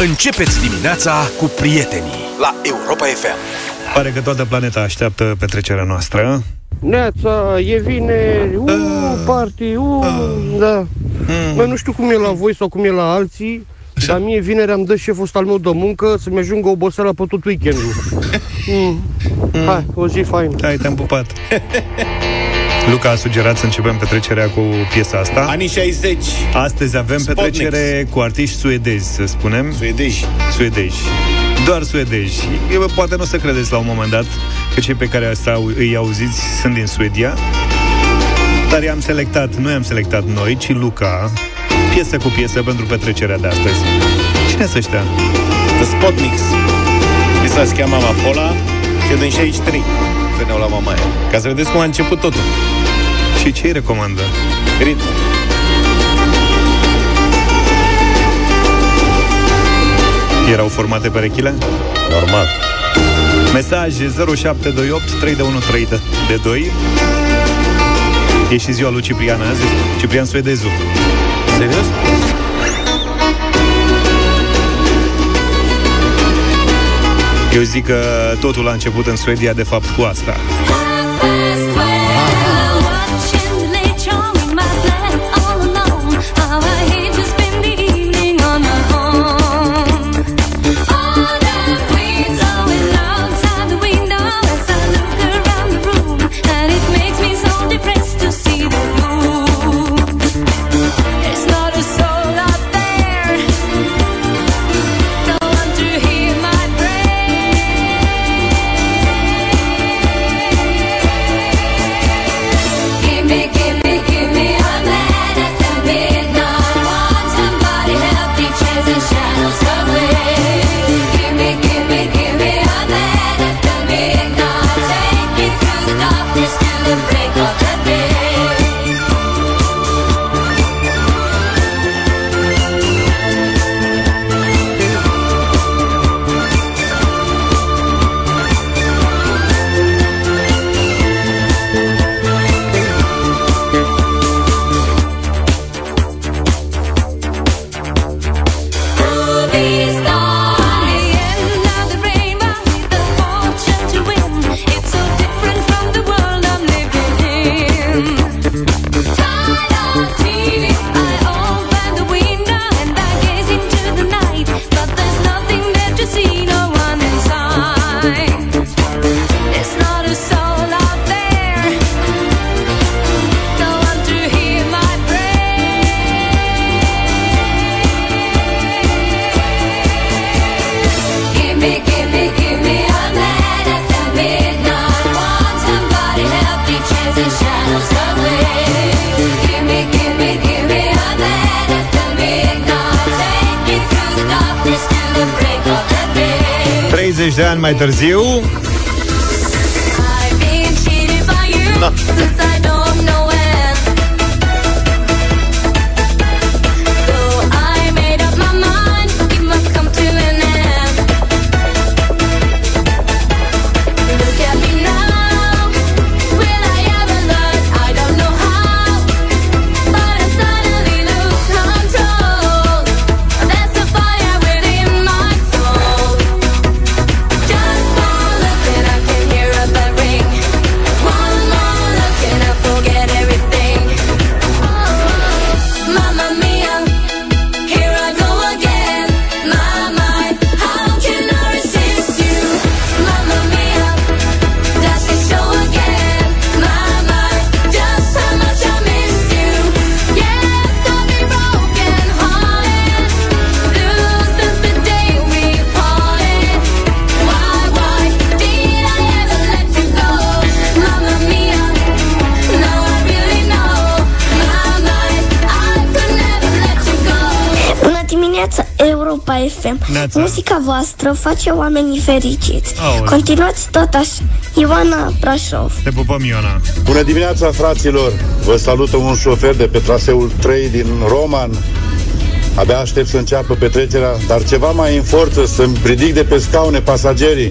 Începeți dimineața cu prietenii la Europa FM. Pare că toată planeta așteaptă petrecerea noastră. Neața, e vineri, uuu, Ah. party, uuu, da. Mm. Bă, nu știu cum e la voi sau cum e la alții, Așa. dar mie vineri am dat șeful ăsta al meu de muncă să-mi ajungă oboseala pe tot weekendul. Mm. Hai, o zi faină. Hai, te-am pupat. Luca a sugerat să începem petrecerea cu piesa asta. Anii 60, Astăzi avem Spotniks. petrecere cu artiști suedezi, să spunem. suedeji. Suedezi. Doar suedezi. Eu, poate nu o să credeți la un moment dat că cei pe care asta îi auziți sunt din Suedia. Dar i-am selectat, nu i-am selectat noi, ci Luca, piesă cu piesă pentru petrecerea de astăzi. Cine sunt ăștia? The Spotniks. Piesa se cheamă Amapola și e din 63. Veneau la mamaia. Ca să vedeți cum a început totul. Și ce îi recomandă? Ritm. Erau formate perechile? Normal. Mesaj 0728 3 de 1 3 de, de 2 E și ziua lui Ciprian azi Ciprian Suedezu Serios? Eu zic că totul a început în Suedia de fapt cu asta FM. Neața. Muzica voastră face oamenii fericiți. Aoleu. Continuați tot așa. Ioana Brașov. Te pupăm, Iona Bună dimineața, fraților! Vă salută un șofer de pe traseul 3 din Roman. Abia aștept să înceapă petrecerea, dar ceva mai în forță, să-mi ridic de pe scaune pasagerii.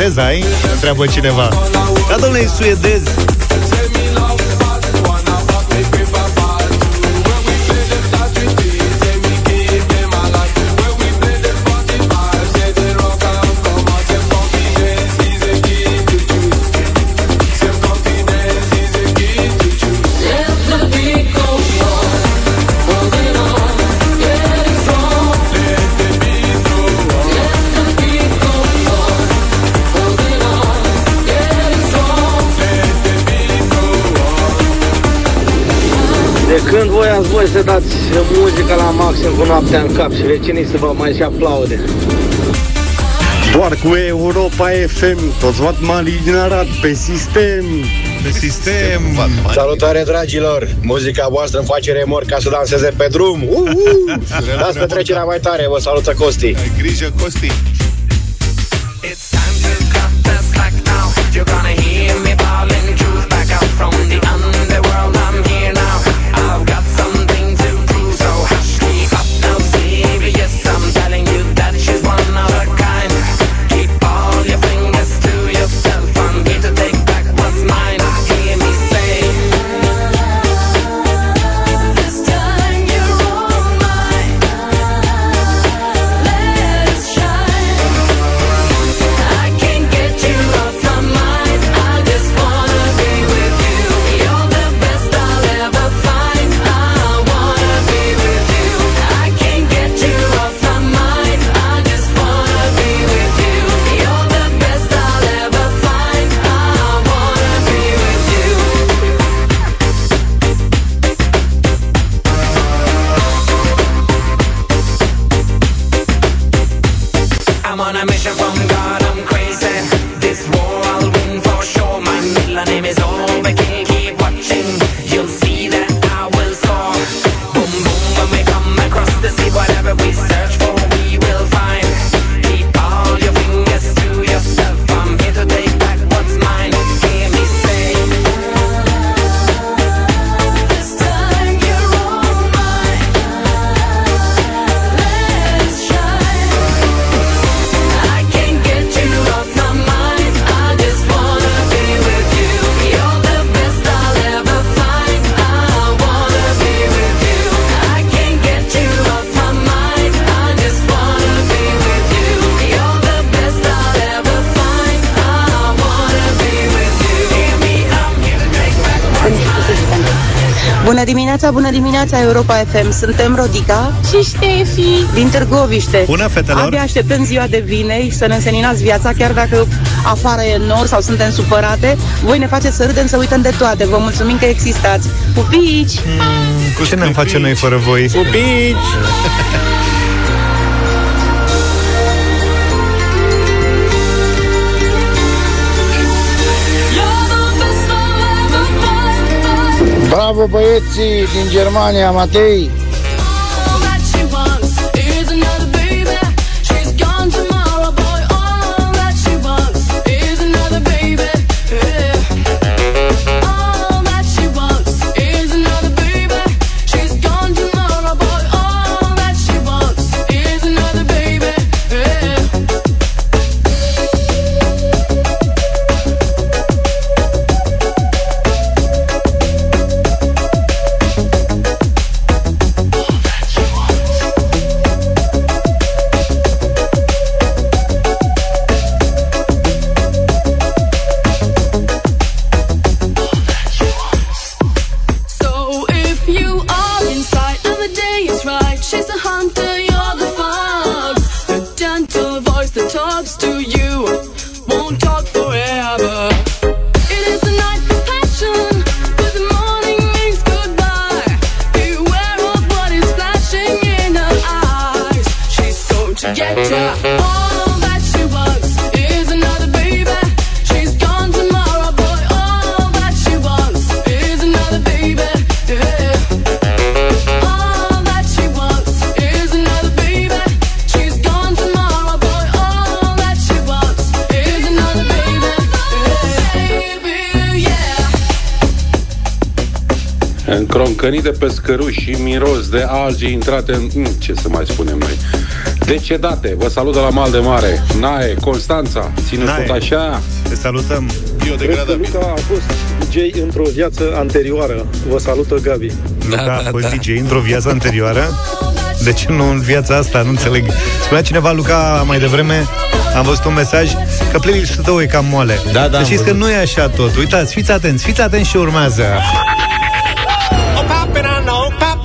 suedez ai? Întreabă cineva. Da, domnule, e suedez. Când voi ați voi să dați muzica la maxim cu noaptea în cap și vecinii să vă mai și aplaude. Doar cu Europa FM, toți vat mali din Arad, pe sistem. Pe sistem. Salutare, dragilor! Muzica voastră îmi face remor ca să danseze pe drum. Uhu! Dați petrecerea mai tare, vă salută Costi. Ai grijă, Costi. It's time to cut the slack now. You're gonna hear me bawling truth back out from the Neața, bună dimineața Europa FM. Suntem Rodica și Ștefi din Târgoviște. Bună, fetelor! Abia așteptăm ziua de vineri să ne înseninați viața, chiar dacă afară e nor sau suntem supărate. Voi ne faceți să râdem, să uităm de toate. Vă mulțumim că existați. Pupici! Mm, cu ce ne-am noi fără voi? Pupici! Bravo băieții din Germania, Matei! ciocănit de pescăruși și miros de algi intrate în... Hmm, ce să mai spunem noi? Decedate, vă salut de la Mal de Mare. Nae, Constanța, ținut Nae. tot așa. Te salutăm. Biodegradabil. Luca a fost DJ într-o viață anterioară. Vă salută Gabi. Da, Luca da, a da, fost da. DJ într-o viață anterioară? De ce nu în viața asta? Nu înțeleg. Spunea cineva, Luca, mai devreme, am văzut un mesaj că playlist-ul tău e cam moale. Da, da. Să știți că nu e așa tot. Uitați, fiți atenți, fiți atenți și urmează.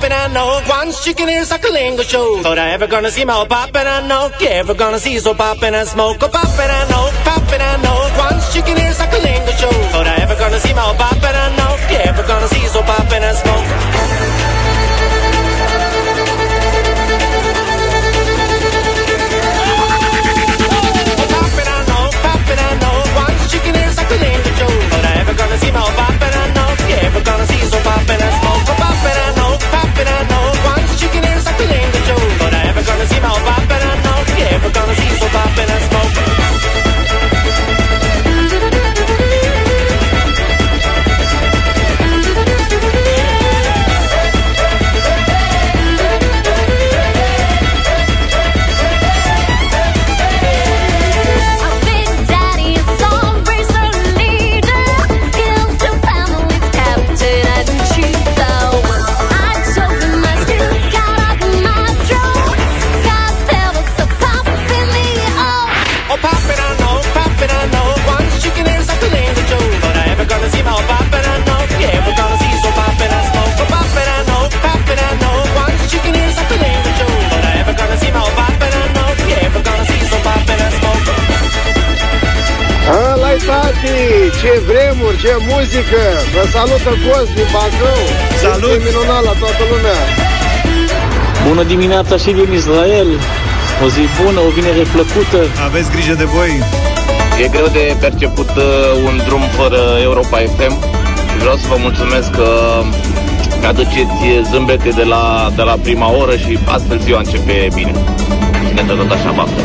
Poppin', I know. Once chicken ears like a show. Thought I ever gonna see my oh, poppin', I know. Ever gonna see so poppin' and smoke? Oh, poppin', I know, poppin', I know. Once chicken ears like a lingo show. Thought I ever gonna see my poppin', I know. Ever gonna see so poppin' and smoke? Chicken ears like a lingo show. Thought I ever gonna see my oh, poppin', I know. You ever gonna see so know. You ever gonna see Ăla-i tati, ce vremuri, ce muzică Vă salută Cost din Bacău Salut! Este minunat la toată lumea Bună dimineața și din Israel. O zi bună, o vinere plăcută. Aveți grijă de voi. E greu de perceput uh, un drum fără Europa FM și vreau să vă mulțumesc că că aduceți zâmbete de la, de la prima oră și astfel ziua începe bine. Ne dă tot așa baftă.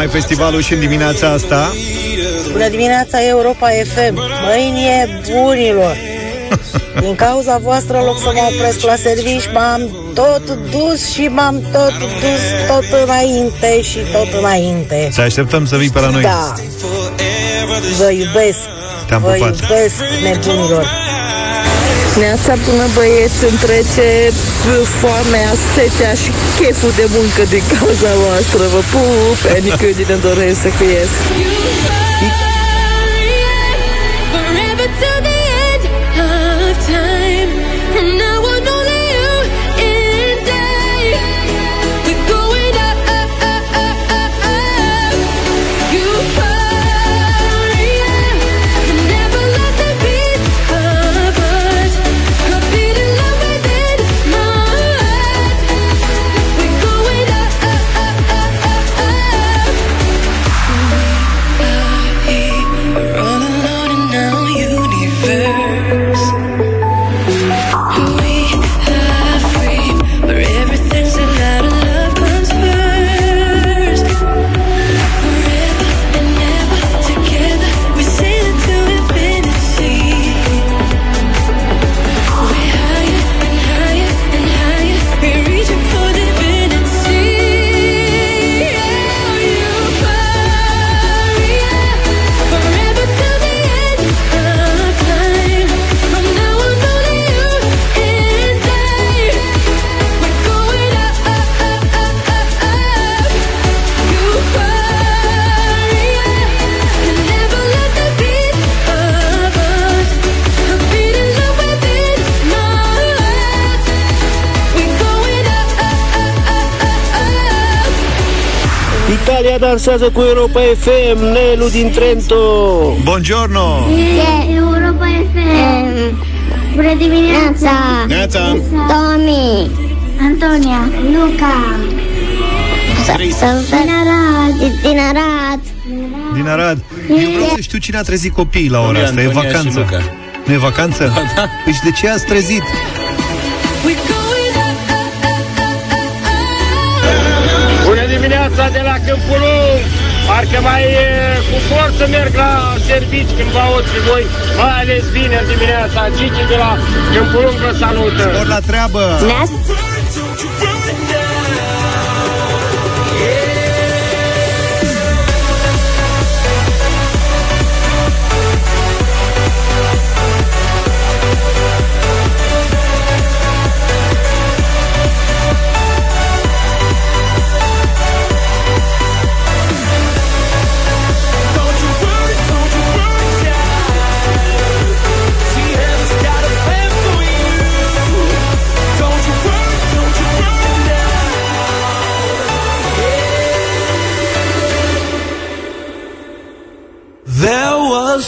Mai festivalul și în dimineața asta. Bună dimineața Europa FM Mâini e bunilor Din cauza voastră, în loc să mă opresc la servici M-am tot dus și m-am tot dus Tot înainte și tot înainte Să așteptăm să vii pe la noi. Da Vă iubesc Te-am Vă pupat. iubesc, nebunilor Neața bună băieți, îmi trece foamea, setea și cheful de muncă din cauza voastră. Vă pup, Anică din doresc să cuiesc. Natalia dansează cu Europa FM, Nelu din Trento. Buongiorno! E Europa FM. Bună dimineața! Neața! Tomi! Antonia! Luca! Din Arad! Din Arad! Din Arad. Eu vreau să știu cine a trezit copiii la ora Domnule asta. E Antonia și vacanță. Luca. Nu e vacanță? da. Deci de ce ați trezit? Bună dimineața de la Câmpul Lung! Parcă mai e, cu forță merg la servici când vă aud pe voi, mai ales vineri dimineața. Gigi de la Câmpul Lung vă salută! Spor la treabă! There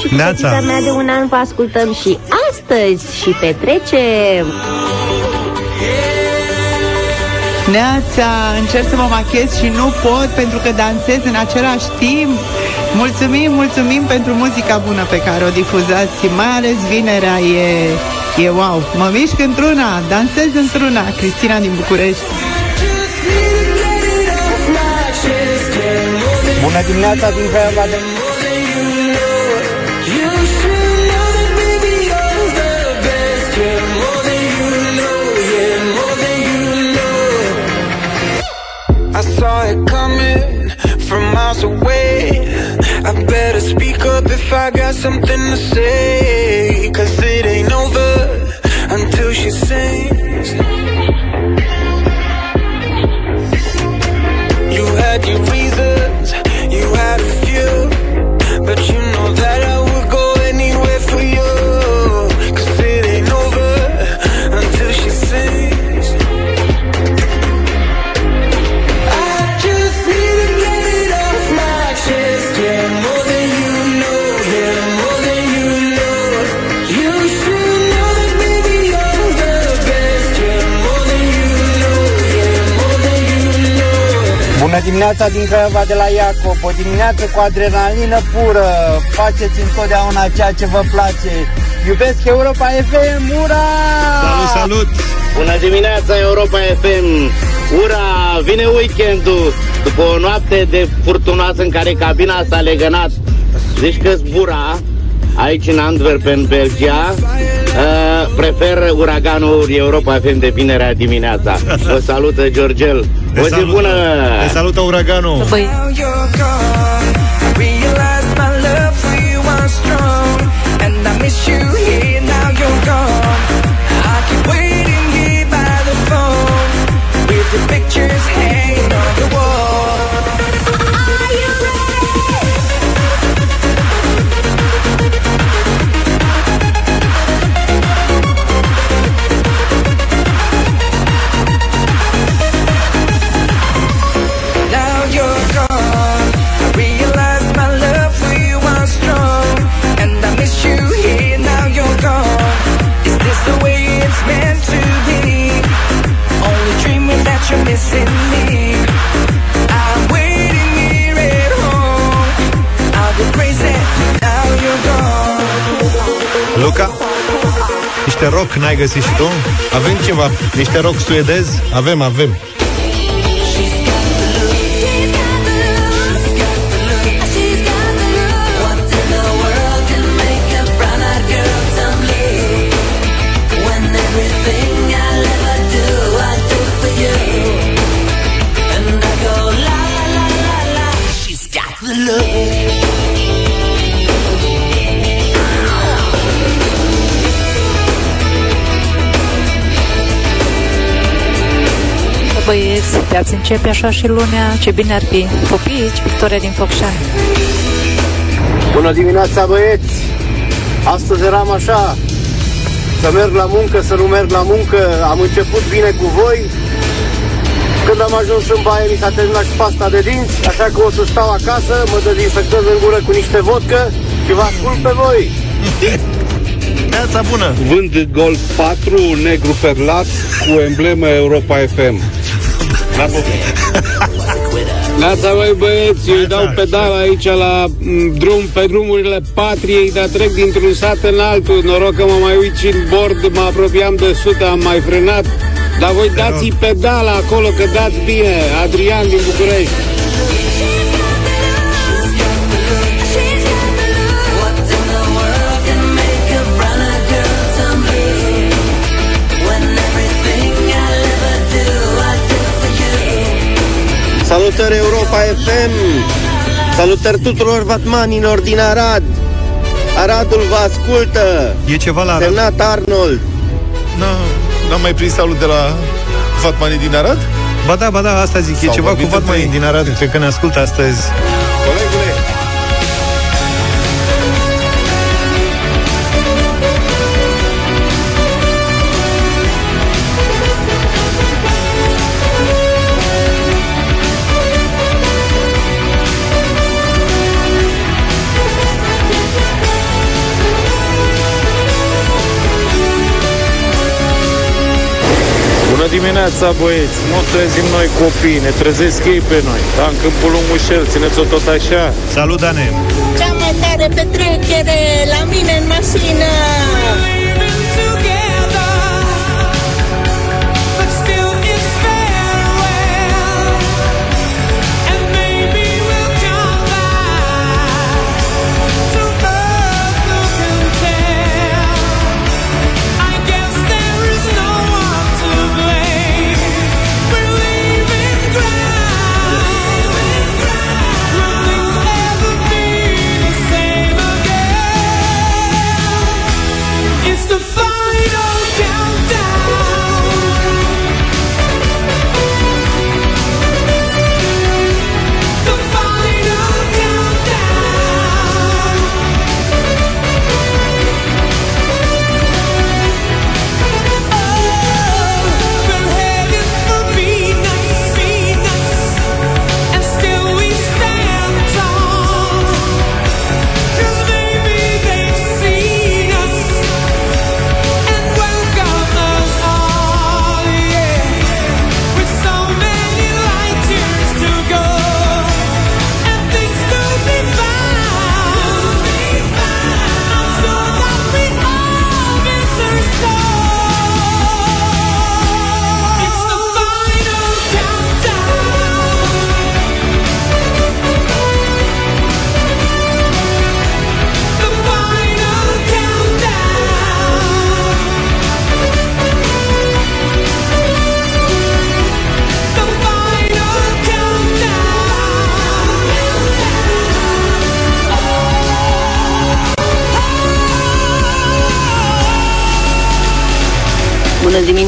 Și cu Neața. fetița mea de un an vă ascultăm și astăzi și petrecem. Neața, încerc să mă machez și nu pot pentru că dansez în același timp. Mulțumim, mulțumim pentru muzica bună pe care o difuzați, mai ales vinerea e, e wow. Mă mișc într-una, dansez într-una. Cristina din București. Bună dimineața din Craiova de... miles away. I better speak up if I got something to say. Cause it ain't over until she sings. You had your dimineața din Craiova de la Iacob, o dimineață cu adrenalină pură. Faceți întotdeauna ceea ce vă place. Iubesc Europa FM, ura! Salut, salut! Bună dimineața Europa FM Ura, vine weekendul După o noapte de furtunoasă în care cabina s-a legănat Zici că zbura Aici în Antwerpen, Belgia uh, Prefer uraganul Europa FM de vinerea dimineața. Vă salută Georgel. Te O zi salută- bună! Te salută uraganul! Now Niște rock n-ai găsit și tu? Avem ceva, niște rock suedez? Avem, avem. Băieți, te-ați începe așa și lunea, ce bine ar fi. Pupici, Victoria din Focșani. Bună dimineața, băieți! Astăzi eram așa, să merg la muncă, să nu merg la muncă. Am început bine cu voi. Când am ajuns în baie, mi s-a terminat și pasta de dinți, așa că o să stau acasă, mă dezinfectez în gură cu niște vodcă și vă ascult pe voi. Neața bună! Vând Golf 4 negru perlat cu emblemă Europa FM. La poftă. Neața, băi băieți, eu îi dau pedal aici la m, drum, pe drumurile patriei, dar trec dintr-un sat în altul. Noroc că mă mai uit și în bord, mă apropiam de sute, am mai frenat. Dar voi dați pedala acolo, că dați bine. Adrian din București. Salutări Europa FM! Salutări tuturor vatmanilor din Arad! Aradul vă ascultă! E ceva la Arad? Semnat Arnold! N- N-am mai prins salut de la Fatmanii din Arad? Ba da, ba da, asta zic, e S-au ceva cu vorbit Vatmani între ei. din Arad, cred că ne ascultă astăzi. Bună dimineața, băieți! Nu trezim noi copii, ne trezesc ei pe noi. Da, în câmpul lui Mușel, țineți-o tot așa. Salut, Dane! Cea mai tare petrecere la mine în mașină!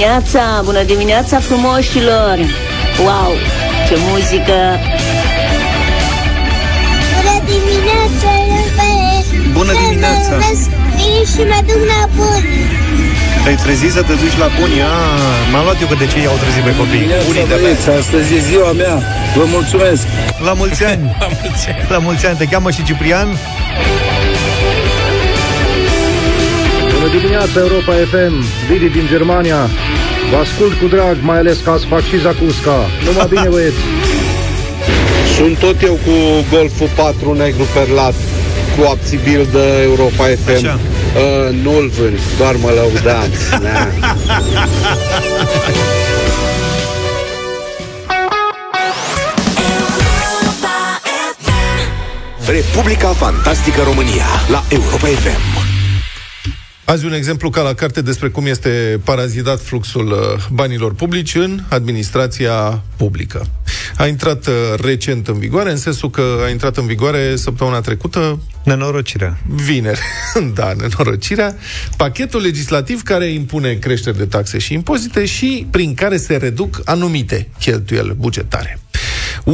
Dimineața, bună dimineața frumoșilor! Wow, ce muzică! Bună dimineața, iubire! Bună dimineața! și mă duc la buni. Te-ai trezit să te duci la bunii? Ah, m-am luat eu că de ce i-au trezit pe copii. Bunii de băieți, astăzi e ziua mea. Vă mulțumesc. La mulți ani! La mulți ani. La mulți ani! Te cheamă și Ciprian? Bună dimineața, Europa FM, Vidi din Germania. Vă ascult cu drag, mai ales că ați fac și Zacusca. Numai bine, băieți. Sunt tot eu cu Golful 4 negru perlat cu Apsibil de Europa FM. Așa. Uh, nu-l vând, doar mă lăudam. Na. Republica Fantastică România la Europa FM. Azi un exemplu ca la carte despre cum este parazitat fluxul uh, banilor publici în administrația publică. A intrat uh, recent în vigoare, în sensul că a intrat în vigoare săptămâna trecută Nenorocirea. vineri, da, nenorocirea, pachetul legislativ care impune creșteri de taxe și impozite și prin care se reduc anumite cheltuieli bugetare.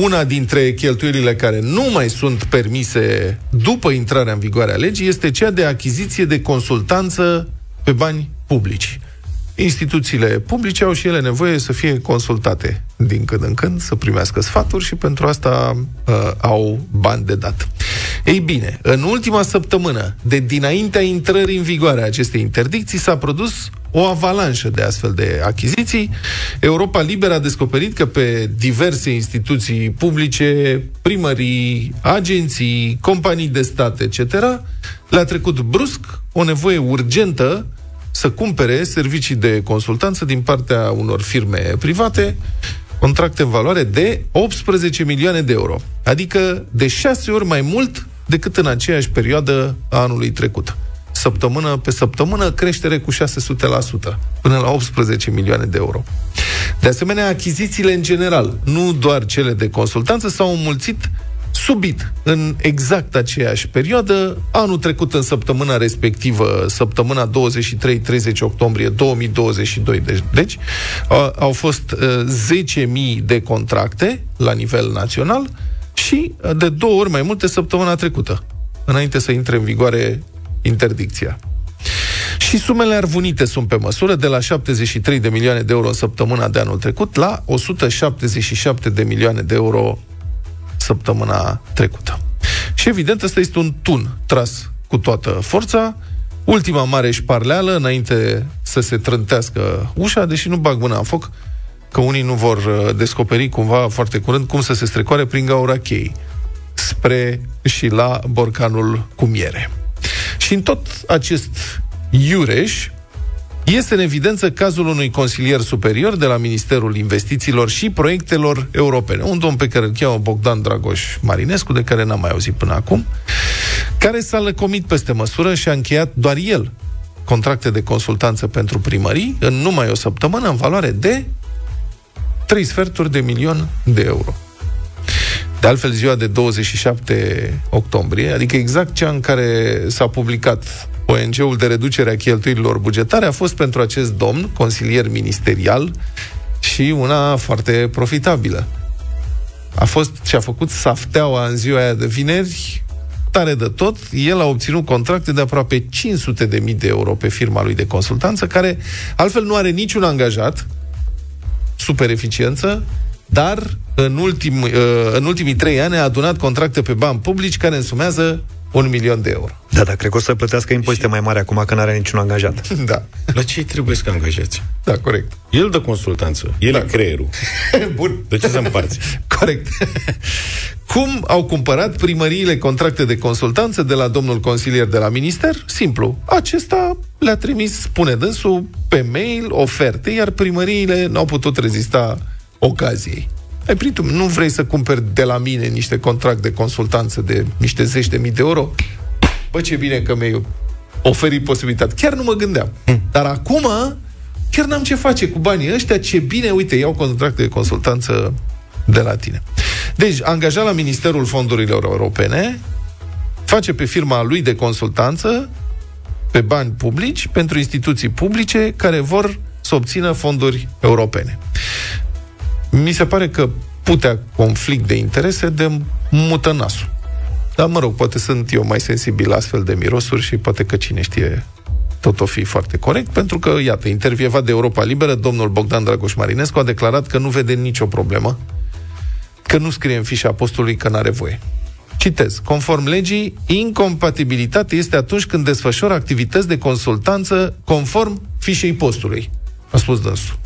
Una dintre cheltuielile care nu mai sunt permise după intrarea în vigoare a legii este cea de achiziție de consultanță pe bani publici. Instituțiile publice au și ele nevoie să fie consultate din când în când, să primească sfaturi și pentru asta uh, au bani de dat. Ei bine, în ultima săptămână, de dinaintea intrării în vigoare a acestei interdicții, s-a produs o avalanșă de astfel de achiziții. Europa Liberă a descoperit că pe diverse instituții publice, primării, agenții, companii de stat, etc., le-a trecut brusc o nevoie urgentă să cumpere servicii de consultanță din partea unor firme private, contracte în valoare de 18 milioane de euro, adică de șase ori mai mult decât în aceeași perioadă a anului trecut. Săptămână pe săptămână, creștere cu 600%, până la 18 milioane de euro. De asemenea, achizițiile în general, nu doar cele de consultanță, s-au înmulțit subit, în exact aceeași perioadă, anul trecut în săptămâna respectivă, săptămâna 23-30 octombrie 2022, deci, deci a, au fost uh, 10.000 de contracte la nivel național și uh, de două ori mai multe săptămâna trecută, înainte să intre în vigoare interdicția. Și sumele arvunite sunt pe măsură, de la 73 de milioane de euro în săptămâna de anul trecut la 177 de milioane de euro săptămâna trecută. Și evident, ăsta este un tun tras cu toată forța, ultima mare șparleală înainte să se trântească ușa, deși nu bag mâna în foc, că unii nu vor uh, descoperi cumva foarte curând cum să se strecoare prin gaura cheii spre și la borcanul cu miere. Și în tot acest iureș, este în evidență cazul unui consilier superior de la Ministerul Investițiilor și Proiectelor Europene, un domn pe care îl cheamă Bogdan Dragoș Marinescu, de care n-am mai auzit până acum, care s-a lăcomit peste măsură și a încheiat doar el contracte de consultanță pentru primării în numai o săptămână în valoare de 3 sferturi de milion de euro. De altfel, ziua de 27 octombrie, adică exact cea în care s-a publicat ONG-ul de reducere a cheltuielilor bugetare, a fost pentru acest domn, consilier ministerial, și una foarte profitabilă. A fost și a făcut safteaua în ziua aia de vineri, tare de tot, el a obținut contracte de aproape 500 de mii de euro pe firma lui de consultanță, care altfel nu are niciun angajat, super eficiență, dar în, ultim, uh, în ultimii trei ani a adunat contracte pe bani publici care însumează un milion de euro. Da, dar cred că o să plătească impozite mai mari acum că nu are niciun angajat. Da. La ce îi trebuie să angajați? Da, corect. El dă consultanță, el da. e creierul. Bun. De ce să împarți? Corect. Cum au cumpărat primăriile contracte de consultanță de la domnul consilier de la minister? Simplu. Acesta le-a trimis, spune dânsul, pe mail oferte, iar primăriile n-au putut rezista ocaziei. Ai primit, nu vrei să cumperi de la mine niște contract de consultanță de niște zeci de mii de euro? Bă, ce bine că mi-ai oferit posibilitate. Chiar nu mă gândeam. Dar acum, chiar n-am ce face cu banii ăștia, ce bine, uite, iau contracte de consultanță de la tine. Deci, angajat la Ministerul Fondurilor Europene, face pe firma lui de consultanță pe bani publici pentru instituții publice care vor să obțină fonduri europene. Mi se pare că putea conflict de interese de mută nasul. Dar, mă rog, poate sunt eu mai sensibil la astfel de mirosuri și poate că cine știe tot o fi foarte corect, pentru că, iată, intervievat de Europa Liberă, domnul Bogdan Dragoș Marinescu a declarat că nu vede nicio problemă, că nu scrie în fișa postului că n-are voie. Citez. Conform legii, incompatibilitate este atunci când desfășoară activități de consultanță conform fișei postului. A spus dânsul.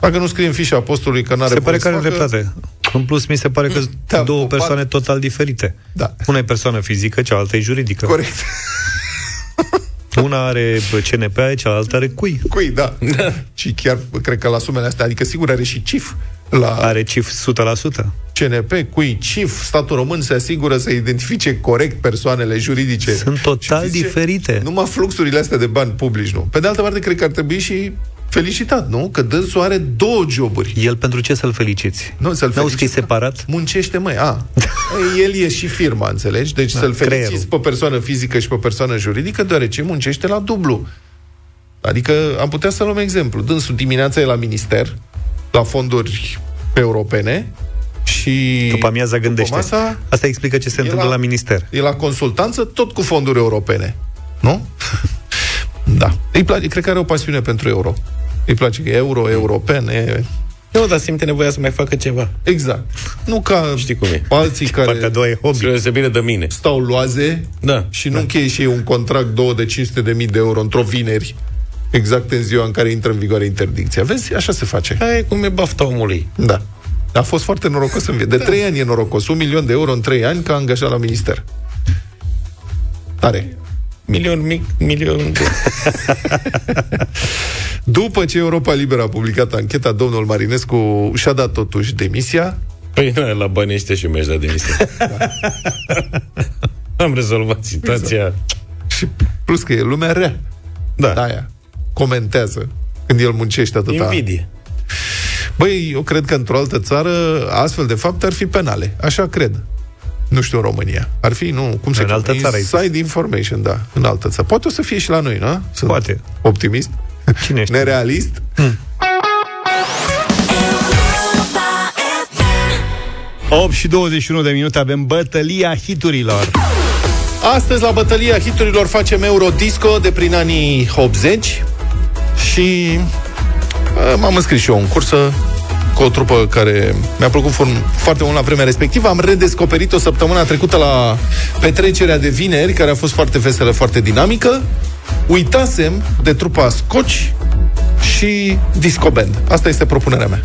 Dacă nu scrie în fișa postului că n-are Se pare voie că să are facă- dreptate. În plus, mi se pare că sunt Da, două o par- persoane total diferite. Da. Una e persoană fizică, cealaltă e juridică. Corect. Una are bă, CNP, cealaltă are cui. Cui, da. și chiar cred că la sumele astea, adică sigur are și CIF. La Are CIF 100%. CNP, cui CIF, statul român se asigură să identifice corect persoanele juridice. Sunt total Și zice, diferite. Numai fluxurile astea de bani publici, nu. Pe de altă parte, cred că ar trebui și felicitat, nu? Că dânsul are două joburi. El pentru ce să-l feliciți? Nu, să-l N-auzi că e separat? Muncește, măi, a. El e și firma, înțelegi? Deci Da, să-l feliciți creierul. pe persoană fizică și pe persoană juridică, deoarece muncește la dublu. Adică am putea să luăm exemplu. Dânsul dimineața e la minister, la fonduri europene și... După amiaza gândește. masa, Asta explică ce se e întâmplă la- la minister. E la consultanță tot cu fonduri europene. Nu? da. Îi place, cred că are o pasiune pentru euro. Îi place că e euro, european, e... Nu, dar simte nevoia să mai facă ceva. Exact. Nu ca Știi cum e. alții care Parcă a doua e hobby. Spre bine de mine. stau loaze Da. și nu încheie și ei un contract două de 500 de mii de euro într-o vineri, exact în ziua în care intră în vigoare interdicția. Vezi? Așa se face. Aia e cum e bafta omului. Da. A fost foarte norocos în viață. De trei ani e norocos. Un milion de euro în trei ani ca angajat la minister. Tare. Milion mic, milion... După ce Europa Liberă a publicat ancheta, domnul Marinescu și-a dat totuși demisia. Păi nu, la bani ăștia și mi-aș da demisia. Am rezolvat situația. Și plus că e lumea rea. Da. Aia. Comentează când el muncește atâta. Invidie. Băi, eu cred că într-o altă țară astfel de fapte ar fi penale. Așa cred. Nu știu în România. Ar fi, nu, cum se În altă țară ai zis. Inside information, da, în altă țară. Poate o să fie și la noi, nu? Sunt Poate. optimist, Cine știe? nerealist. Hmm. 8 și 21 de minute avem bătălia hiturilor. Astăzi la bătălia hiturilor facem Eurodisco de prin anii 80 și uh, m-am înscris și eu în cursă cu o trupă care mi-a plăcut form- foarte mult la vremea respectivă. Am redescoperit-o săptămâna trecută la petrecerea de vineri, care a fost foarte veselă, foarte dinamică. Uitasem de trupa Scotch și Disco Band. Asta este propunerea mea.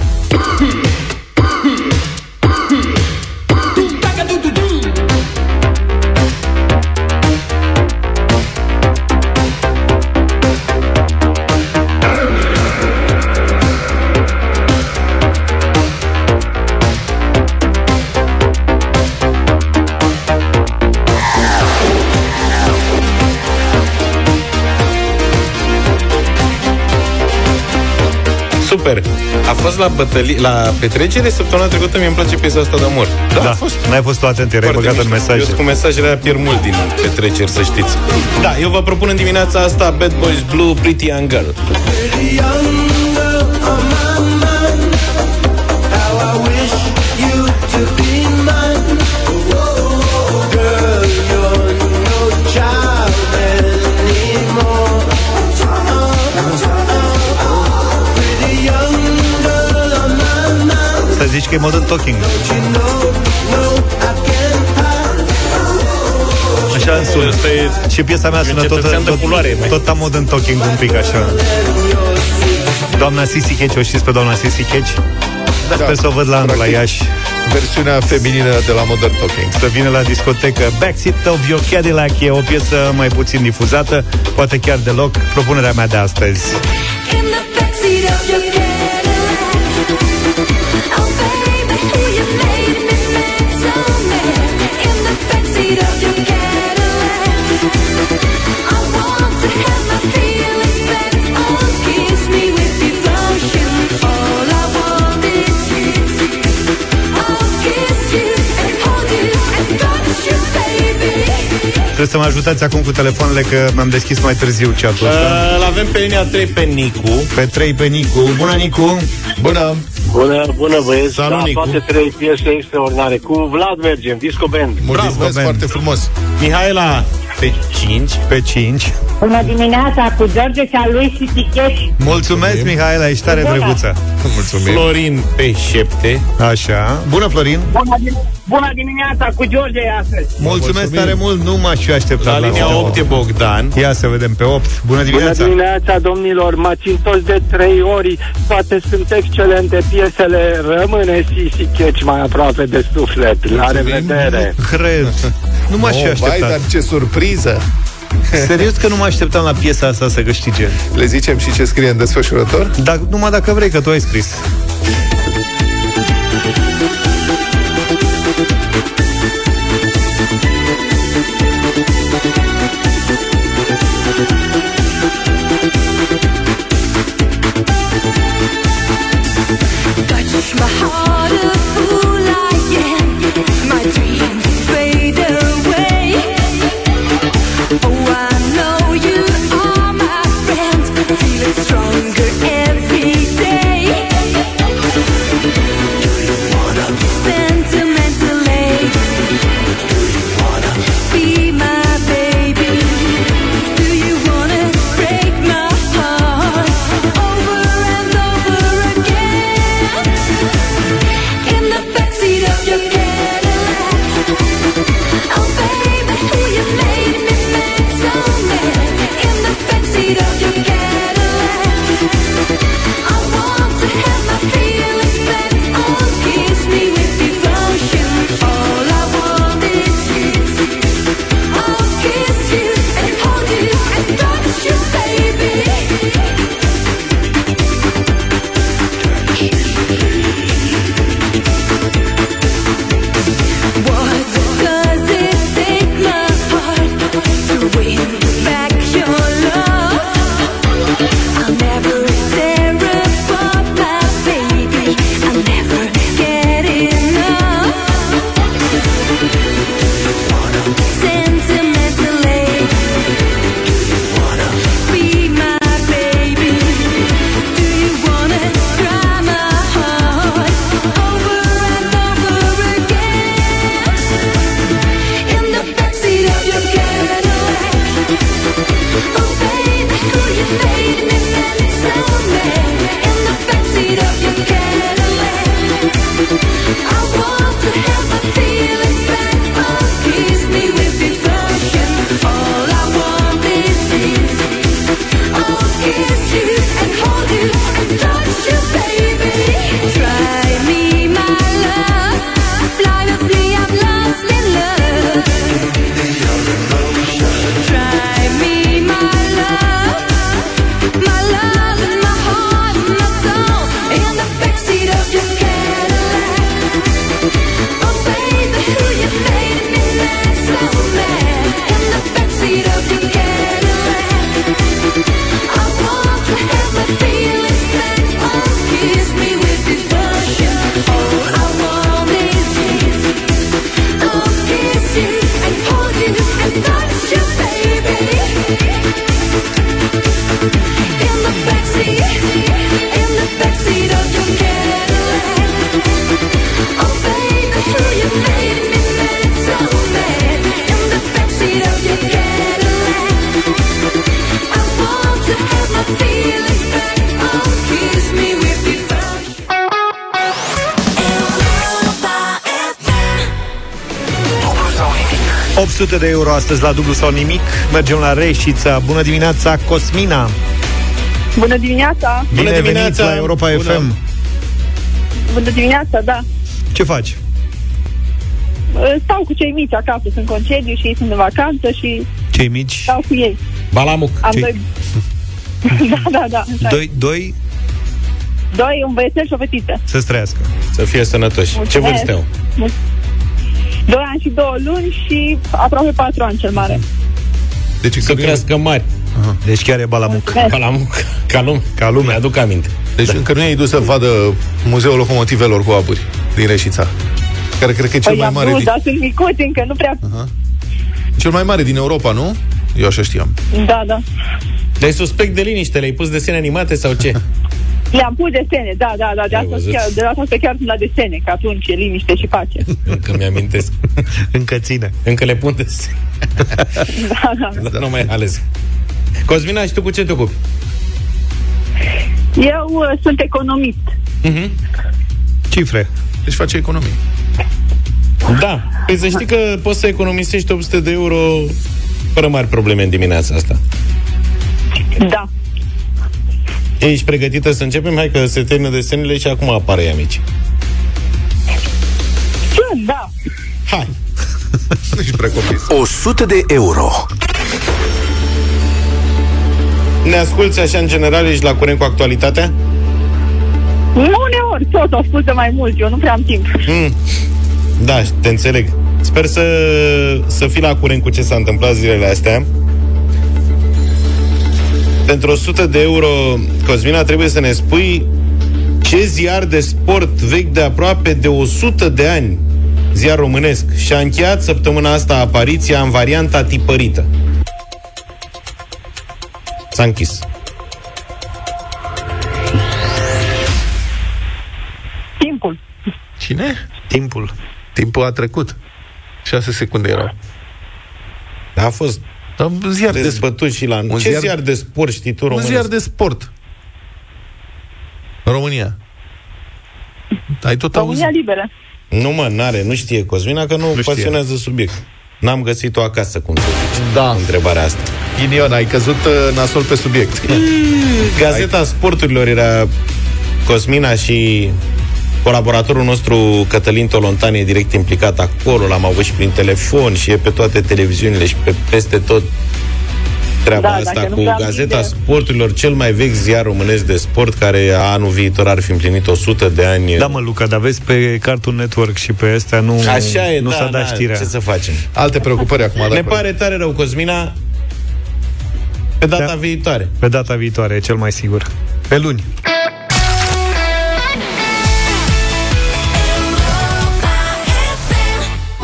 A fost la bătălie, la petrecere săptămâna trecută, mi-mi place piesa asta de amor. Da, a fost. N-ai fost tu atent, erai Foarte băgat în mișto. mesaj. Eu sunt cu mesajele aia pierd mult din petreceri, să știți. Da, eu vă propun în dimineața asta Bad Boys Blue, Pretty Young Girl. Să zici că e modern talking. Așa îmi sună. Asta e Și piesa mea sună tot, cetățean de tot, culoare, mai. tot am modern talking un pic așa. Doamna Sisi Catch, o știți pe doamna Sisi Catch? Da. Sper să o văd la anul la Practic. Iași. Versiunea feminină de la Modern Talking. Să vină la discotecă Backseat of Your Cadillac E o piesă mai puțin difuzată Poate chiar deloc Propunerea mea de astăzi Trebuie să mă ajutați acum cu telefoanele Că mi-am deschis mai târziu chatul ăsta Uh, L-avem pe linia 3 pe Nicu. Pe 3 pe Nicu. Bună Nicu. Bună! Bună, bună băieți, Salut, da, Nicu. toate trei piese extraordinare. Cu Vlad mergem, Disco Band. Mulțumesc Bravo, Ben. foarte frumos! Mihaela pe 5. Pe 5 Bună dimineața cu George și a lui și Ticheș. Mulțumesc Mihaela, ești tare Bună. drăguță Mulțumim! Florin pe 7. Așa Bună Florin Bună, bună dimineața cu George astăzi. Mulțumesc mulțumim. tare mult Nu m-aș fi așteptat La linia asta. 8 e Bogdan. Ia să vedem pe 8 Bună Bună dimineața dimineața, domnilor! Mă țin toți de trei ori. Toate sunt excelente piesele. Rămâne Sisi Catch mai aproape de suflet. La revedere! Cred Nu m-aș fi Oh, vai, așteptat dar ce surpriză! Serios că nu mă așteptam la piesa asta să câștige. Le zicem și ce scrie în desfășurător? Dar numai dacă vrei, că tu ai scris. 100 de euro astăzi la dublu sau nimic. Mergem la Reșița. Bună dimineața, Cosmina! Bună dimineața! Bine Bună dimineața la Europa Bună. FM! Bună dimineața, da! Ce faci? Ă, stau cu cei mici acasă, sunt concediu și ei sunt de vacanță și... Cei mici? Stau cu ei. Balamuc. Am cei... doi... da, da, da. Așa. Doi, doi Doi, un băiețel și o fetiță. Să străiască. Să fie sănătoși. Mulțumesc. Ce vârstă au? Mulțumesc. 2 ani și 2 luni și aproape 4 ani cel mare. Deci să crească mari. Aha. Deci chiar e balamuc. Balamuc. Ca lume. Ca lume. aduc aminte. Deci da. încă nu i-ai dus să vadă Muzeul Locomotivelor cu aburi din Reșița. Care cred că e cel păi mai mare. Nu, din... dar sunt micuți încă, nu prea. Aha. Cel mai mare din Europa, nu? Eu așa știam. Da, da. Dai suspect de liniște, le-ai pus desene animate sau ce? Le-am pus desene, da, da, da, de Ai asta, văzut? chiar, de asta chiar sunt la desene, că atunci e liniște și pace. Încă mi-amintesc. Încă ține. Încă le pun desene. da, da. Dar nu mai ales. Cosmina, și tu cu ce te ocupi? Eu uh, sunt economist. Mhm. Cifre. Deci face economie. Da. Păi să știi că poți să economisești 800 de euro fără mari probleme în dimineața asta. Da. Ești pregătită să începem? Hai că se termină desenele și acum apare ea mici. Sunt, da. Hai. Ești prea copil. 100 de euro. Ne asculți așa în general, ești la curent cu actualitatea? Uneori, tot ascult de mai mult, eu nu prea am timp. Mm. Da, te înțeleg. Sper să, să fii la curent cu ce s-a întâmplat zilele astea. Pentru 100 de euro, Cosmina, trebuie să ne spui ce ziar de sport vechi de aproape de 100 de ani, ziar românesc, și-a încheiat săptămâna asta apariția în varianta tipărită. S-a închis. Timpul. Cine? Timpul. Timpul a trecut. 6 secunde erau. A fost un ziar de dezbătut și la... un Ce ziar- ziar de sport știi tu Un românesc? ziar de sport. În România. Ai tot auzit? România liberă. Nu mă, n-are, nu știe Cosmina că nu, Nu nu știe. pasionează subiect. N-am găsit-o acasă, cum se zice. Da. Întrebarea asta. Ghinion, ai căzut uh, nasol pe subiect. Gazeta Sporturilor era Cosmina și colaboratorul nostru Cătălin Tolontan e direct implicat acolo, l-am avut și prin telefon și e pe toate televiziunile și pe peste tot treaba Da, asta dacă nu cu prea Gazeta prinde- Sporturilor, cel mai vechi ziar românesc de sport, care anul viitor ar fi împlinit 100 de ani. Da, mă, Luca, dar vezi pe Cartoon Network și pe astea nu, Așa e, nu da, s-a dat da, știrea. ce să facem? Alte preocupări acum. Ne dacă- pare tare rău, Cosmina, pe data Da. viitoare. Pe data viitoare, e cel mai sigur. Pe luni.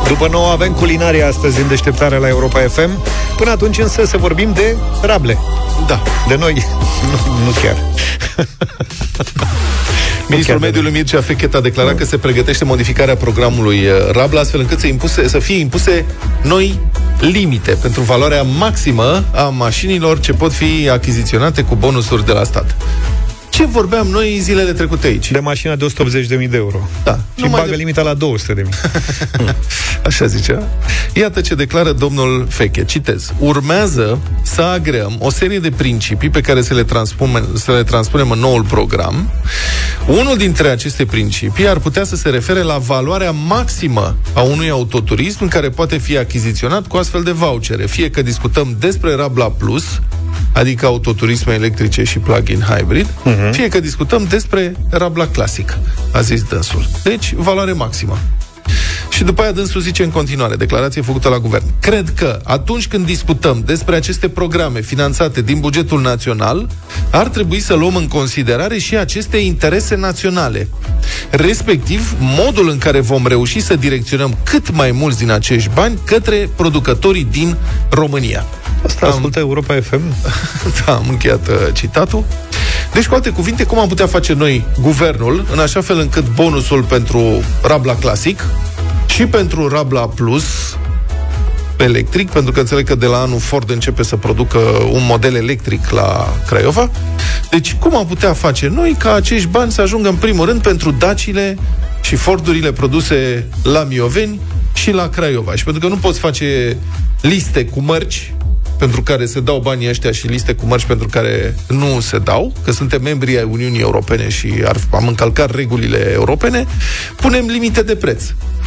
După nouă avem culinaria astăzi în deșteptarea la Europa FM. Până atunci însă să vorbim de rable. Da. De noi. nu, nu chiar. Ministrul chiar de Mediului Mircea Fechet a declarat că se pregătește modificarea programului uh, Rabla astfel încât să, impuse, să fie impuse noi limite pentru valoarea maximă a mașinilor ce pot fi achiziționate cu bonusuri de la stat. Ce vorbeam noi zilele trecute aici? De mașina de 180.000 de euro. Da. Și Numai bagă de- limita la 200.000. Așa zicea. Iată ce declară domnul Feche. Citez. Urmează să agreăm o serie de principii pe care să le, transpunem, să le transpunem în noul program. Unul dintre aceste principii ar putea să se refere la valoarea maximă a unui autoturism care poate fi achiziționat cu astfel de vouchere. Fie că discutăm despre Rabla Plus, adică autoturisme electrice și plug-in hybrid, uh-huh. fie că discutăm despre Rabla Classic, a zis dânsul. Deci, valoare maximă. Și după aia dânsul zice în continuare, declarație făcută la guvern. Cred că atunci când discutăm despre aceste programe finanțate din bugetul național, ar trebui să luăm în considerare și aceste interese naționale. Respectiv, modul în care vom reuși să direcționăm cât mai mulți din acești bani către producătorii din România. Asta ascultă Europa FM? da, am încheiat uh, citatul. Deci, cu alte cuvinte, cum am putea face noi, guvernul, în așa fel încât bonusul pentru Rabla Classic și pentru Rabla Plus electric, pentru că înțeleg că de la anul Ford începe să producă un model electric la Craiova. Deci, cum am putea face noi ca acești bani să ajungă în primul rând pentru dacile și Fordurile produse la Mioveni și la Craiova. Și pentru că nu poți face liste cu mărci pentru care se dau banii ăștia și liste cu mărci pentru care nu se dau, că suntem membri ai Uniunii Europene și ar, am încălcat regulile europene, punem limite de preț.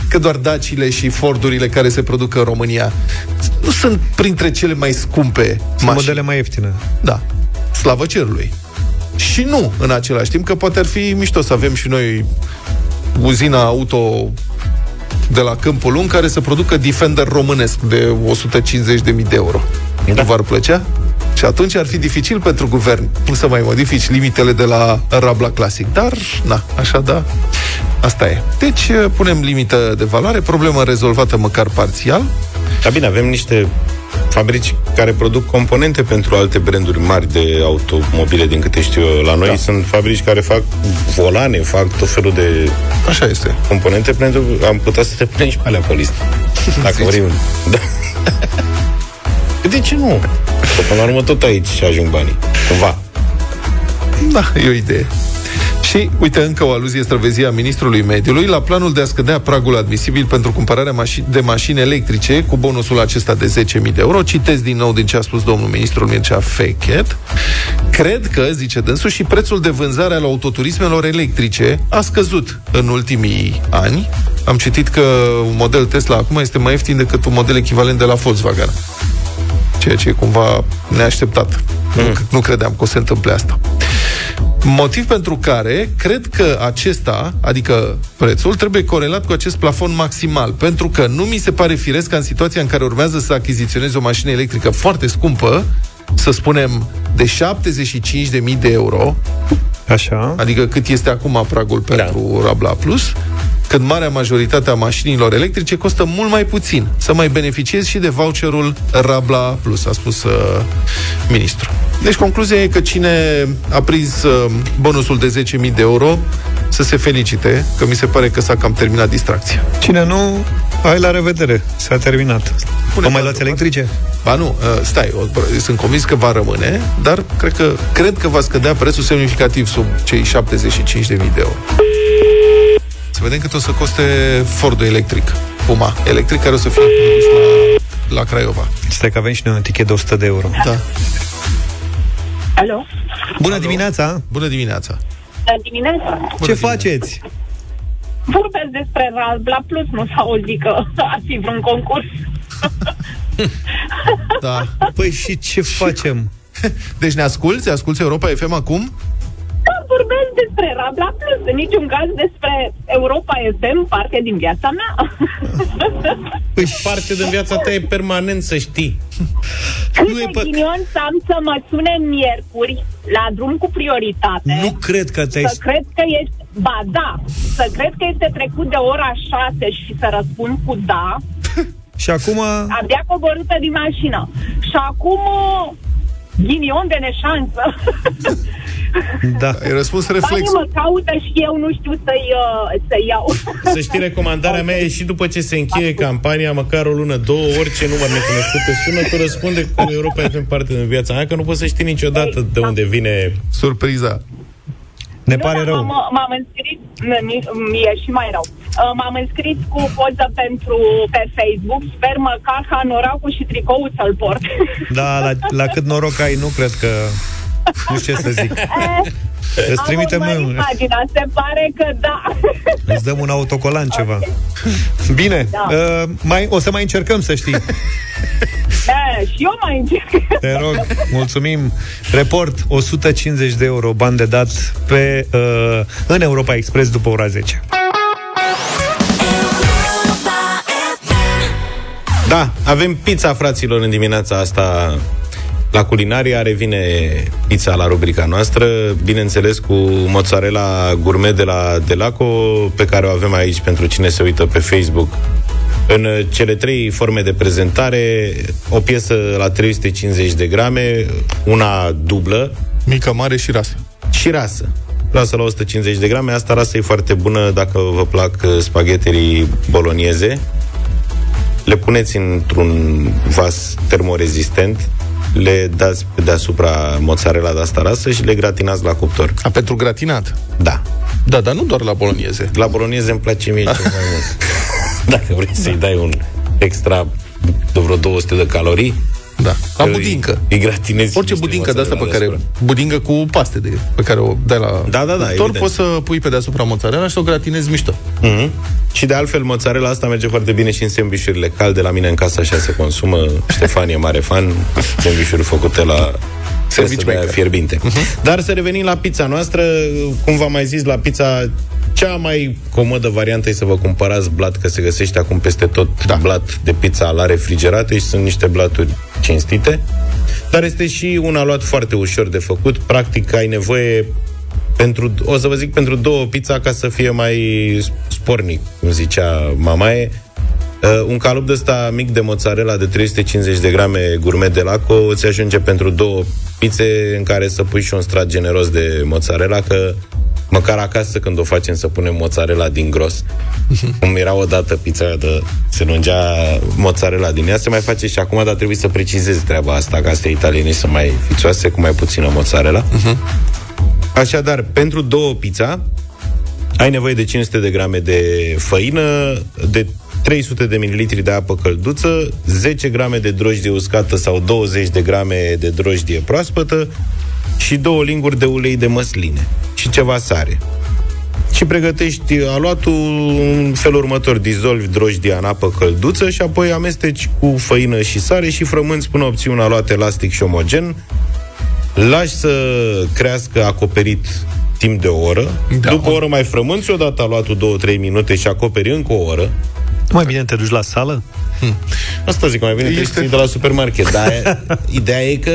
Că doar dacile și Fordurile care se produc în România nu sunt printre cele mai scumpe Sunt mașini. modele mai ieftine. Da. Slavă cerului. Și nu, în același timp, că poate ar fi mișto să avem și noi uzina auto de la Câmpul Lung care să producă Defender românesc de 150.000 de euro. Da. Nu v-ar plăcea? Și atunci ar fi dificil pentru guvern cum să mai modifici limitele de la Rabla Classic. Dar, na, așa da, asta e. Deci punem limită de valoare, problemă rezolvată măcar parțial. Da, bine, avem niște fabrici care produc componente pentru alte branduri mari de automobile, din câte știu eu. La noi da. sunt fabrici care fac volane, fac tot felul de Așa este. componente pentru am putea să te punem și pe alea pe listă. Dacă Zici. vrei. Da. De ce nu? Că până la urmă tot aici ajung banii. Cumva. Da, e o idee. Și, uite, încă o aluzie străvezie a Ministrului Mediului la planul de a scădea pragul admisibil pentru cumpărarea mașini, de mașini electrice cu bonusul acesta de 10.000 de euro. Citez din nou din ce a spus domnul ministrul Mircea Fechet. Cred că, zice dânsul, și prețul de vânzare al autoturismelor electrice a scăzut în ultimii ani. Am citit că un model Tesla acum este mai ieftin decât un model echivalent de la Volkswagen. ceea ce e cumva neașteptat. Mm. Nu, nu credeam că o se întâmple asta. Motiv pentru care cred că acesta, adică prețul, trebuie corelat cu acest plafon maximal, pentru că nu mi se pare firesc ca în situația în care urmează să achiziționezi o mașină electrică foarte scumpă, să spunem de 75.000 de euro, Așa. adică cât este acum pragul pentru da. Rabla Plus, când marea majoritate a mașinilor electrice costă mult mai puțin. Să mai beneficiezi și de voucherul Rabla Plus, a spus uh, ministrul. Deci concluzia e că cine a prins uh, bonusul de 10.000 de euro să se felicite, că mi se pare că s-a cam terminat distracția. Cine nu, ai la revedere. S-a terminat. Pune o mai luați electrice? Ba nu, uh, stai, o- sunt convins că va rămâne, dar cred că, cred că va scădea prețul semnificativ sub cei 75.000 de euro. Să vedem cât o să coste Fordul electric, Puma electric, care o să fie produs la, la Craiova. Stai că avem și noi un tichet de 100 de euro. Da. Alo? Bună dimineața! Bună dimineața! La dimineața? Ce faceți? Vorbesc despre Rabla Plus, nu s-a auzit că ar fi vreun concurs. Da. Păi și ce facem? Deci ne asculți? Asculți Europa FM acum? Da, vorbesc despre Rabla Plus, în niciun caz despre Europa FM, parte din viața mea. Păi Parte din viața ta e permanent, să știi. Câte ghinion să am să mă sune miercuri la drum cu prioritate. Nu cred că te-ai... Să cred că ești... Ba da, să cred că este trecut de ora 6 și să răspund cu da, Și acum... abia coborâtă din mașină. Și acum uh, ghinion de neșansă. Da. Ai răspuns Banii mă caută și eu nu știu să-i, uh, să iau. Să știi, recomandarea mea e și după ce se încheie campania, măcar o lună, două, orice număr necunoscut te sună, tu răspunde că Europa FM parte din viața mea, că nu poți să știi niciodată de unde vine surpriza. Ne Nu, pare dar rău. M-am, m-am înscris, n- ni- mi-e și mai rău. Uh, M-am înscris cu poză pentru pe Facebook. Sper măcar ca norocul și tricoul să-l port. Da, la, la cât noroc ai, nu cred că... Nu știu ce să zic. Îți Am trimitem urmărit noi. pagina, se pare că da. Îți dăm un autocolan ceva. Bine, Da. uh, mai, o să mai încercăm să știi. Da, și eu mai încerc. Te rog, mulțumim. Report 150 de euro bani de dat pe, uh, în Europa Express după ora 10. Da, avem pizza, fraților, în dimineața asta la culinaria revine pizza la rubrica noastră, bineînțeles cu mozzarella gourmet de la Delaco, pe care o avem aici pentru cine se uită pe Facebook. În uh, cele trei forme de prezentare, o piesă la 350 de grame, una dublă. Mică, mare și rasă. Și rasă. Rasă la 150 de grame, asta rasă e foarte bună dacă vă plac uh, spaghetterii bolonieze. Le puneți într-un vas termorezistent, le dați pe deasupra mozzarella de asta rasă și le gratinați la cuptor. A, pentru gratinat? Da. Da, dar nu doar la bolonieze. La bolonieze îmi place mie cel mai mult. Dacă vrei să-i dai un extra de vreo 200 de calorii, Da. La îi- budincă. Îi gratinezi Orice niște budincă de asta pe mozzarella care... deasupra. Budincă cu paste de, pe care o dai la Da, da, da, cuptor, evident. poți să pui pe deasupra mozzarella și să o gratinezi mișto. Mhm. Și de altfel, mozzarella asta merge foarte bine și în sandvișurile calde. La mine în casă așa se consumă. Ștefan e mare fan. Sandvișuri făcute la Sandwich presă de aia maker. fierbinte. Dar să revenim la pizza noastră, cum v-am mai zis, la pizza cea mai comodă variantă e să vă cumpărați blat, că se găsește acum peste tot da. blat de pizza la refrigerate și sunt niște blaturi cinstite. Dar este și un aluat foarte ușor de făcut. Practic ai nevoie pentru, o să vă zic pentru două pizza ca să fie mai spornic, cum zicea mamaie. Uh, un calup de ăsta mic de mozzarella de 350 de grame gourmet de laco îți ajunge pentru două pizze în care să pui și un strat generos de mozzarella, că măcar acasă când o facem să punem mozzarella din gros. Cum era odată pizza aia de se lungea mozzarella din ea, se mai face și acum, dar trebuie să precizezi treaba asta, că astea italienii sunt mai fițoase, cu mai puțină mozzarella. Așadar, pentru două pizza, ai nevoie de 500 de grame de făină, de 300 de mililitri de apă călduță, 10 grame de drojdie uscată sau 20 de grame de drojdie proaspătă și două linguri de ulei de măsline și ceva sare. și pregătești aluatul în felul următor. Dizolvi drojdia în apă călduță și apoi amesteci cu făină și sare și frămânți până obții un aluat elastic și omogen. Lași să crească acoperit timp de o oră. Da. După o oră mai frămânți odată aluatul 2-3 minute și acoperi încă o oră. Mai bine te duci la sală? Asta zic, mai bine este... Este- te de la supermarket. Dar ideea e că,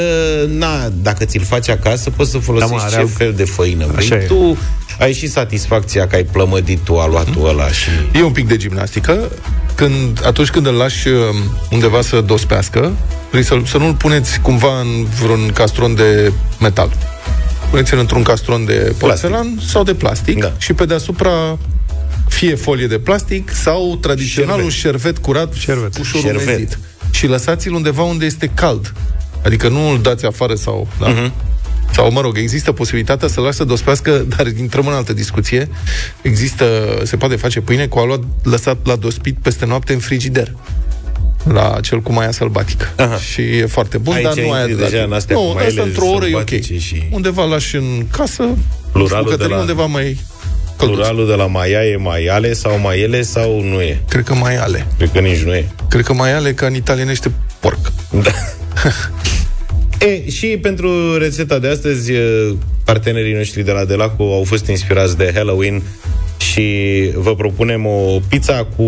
na, dacă ți-l faci acasă, poți să folosești Da, mă, ce are- fel de făină vrei. Așa e. Tu ai și satisfacția că ai plămădit tu aluatul ăla și... E un pic de gimnastică. Când, atunci când îl lași uh, undeva să dospească, vrei să, să nu-l puneți cumva în vreun castron de metal. Puneți-l într-un castron de porțelan sau de plastic da. și pe deasupra fie folie de plastic sau tradiționalul șervet, șervet curat Șervet. ușor Șervet. umezit. Și lăsați-l undeva unde este cald. Adică nu îl dați afară sau... Da? Mhm. Sau, mă rog, există posibilitatea să lași să dospească, dar intrăm în altă discuție. Există, se poate face pâine cu aluat lăsat la dospit peste noapte în frigider la cel cu maia sălbatică. Aha. Și e foarte bun, Aici dar nu ai intri atâta deja timp. în astea Nu, cu asta maiele într-o oră e ok. sălbatice și- Undeva lași în casă, Pluralul Bucătărie de la- undeva mai călduț. Pluralul de la maia e maiale sau maiele sau nu e? Cred că maiale. Cred că nici nu e. Cred că maiale ca în italienește porc. Da. E, și pentru rețeta de astăzi, e, partenerii noștri de la Delaco au fost inspirați de Halloween și vă propunem o pizza cu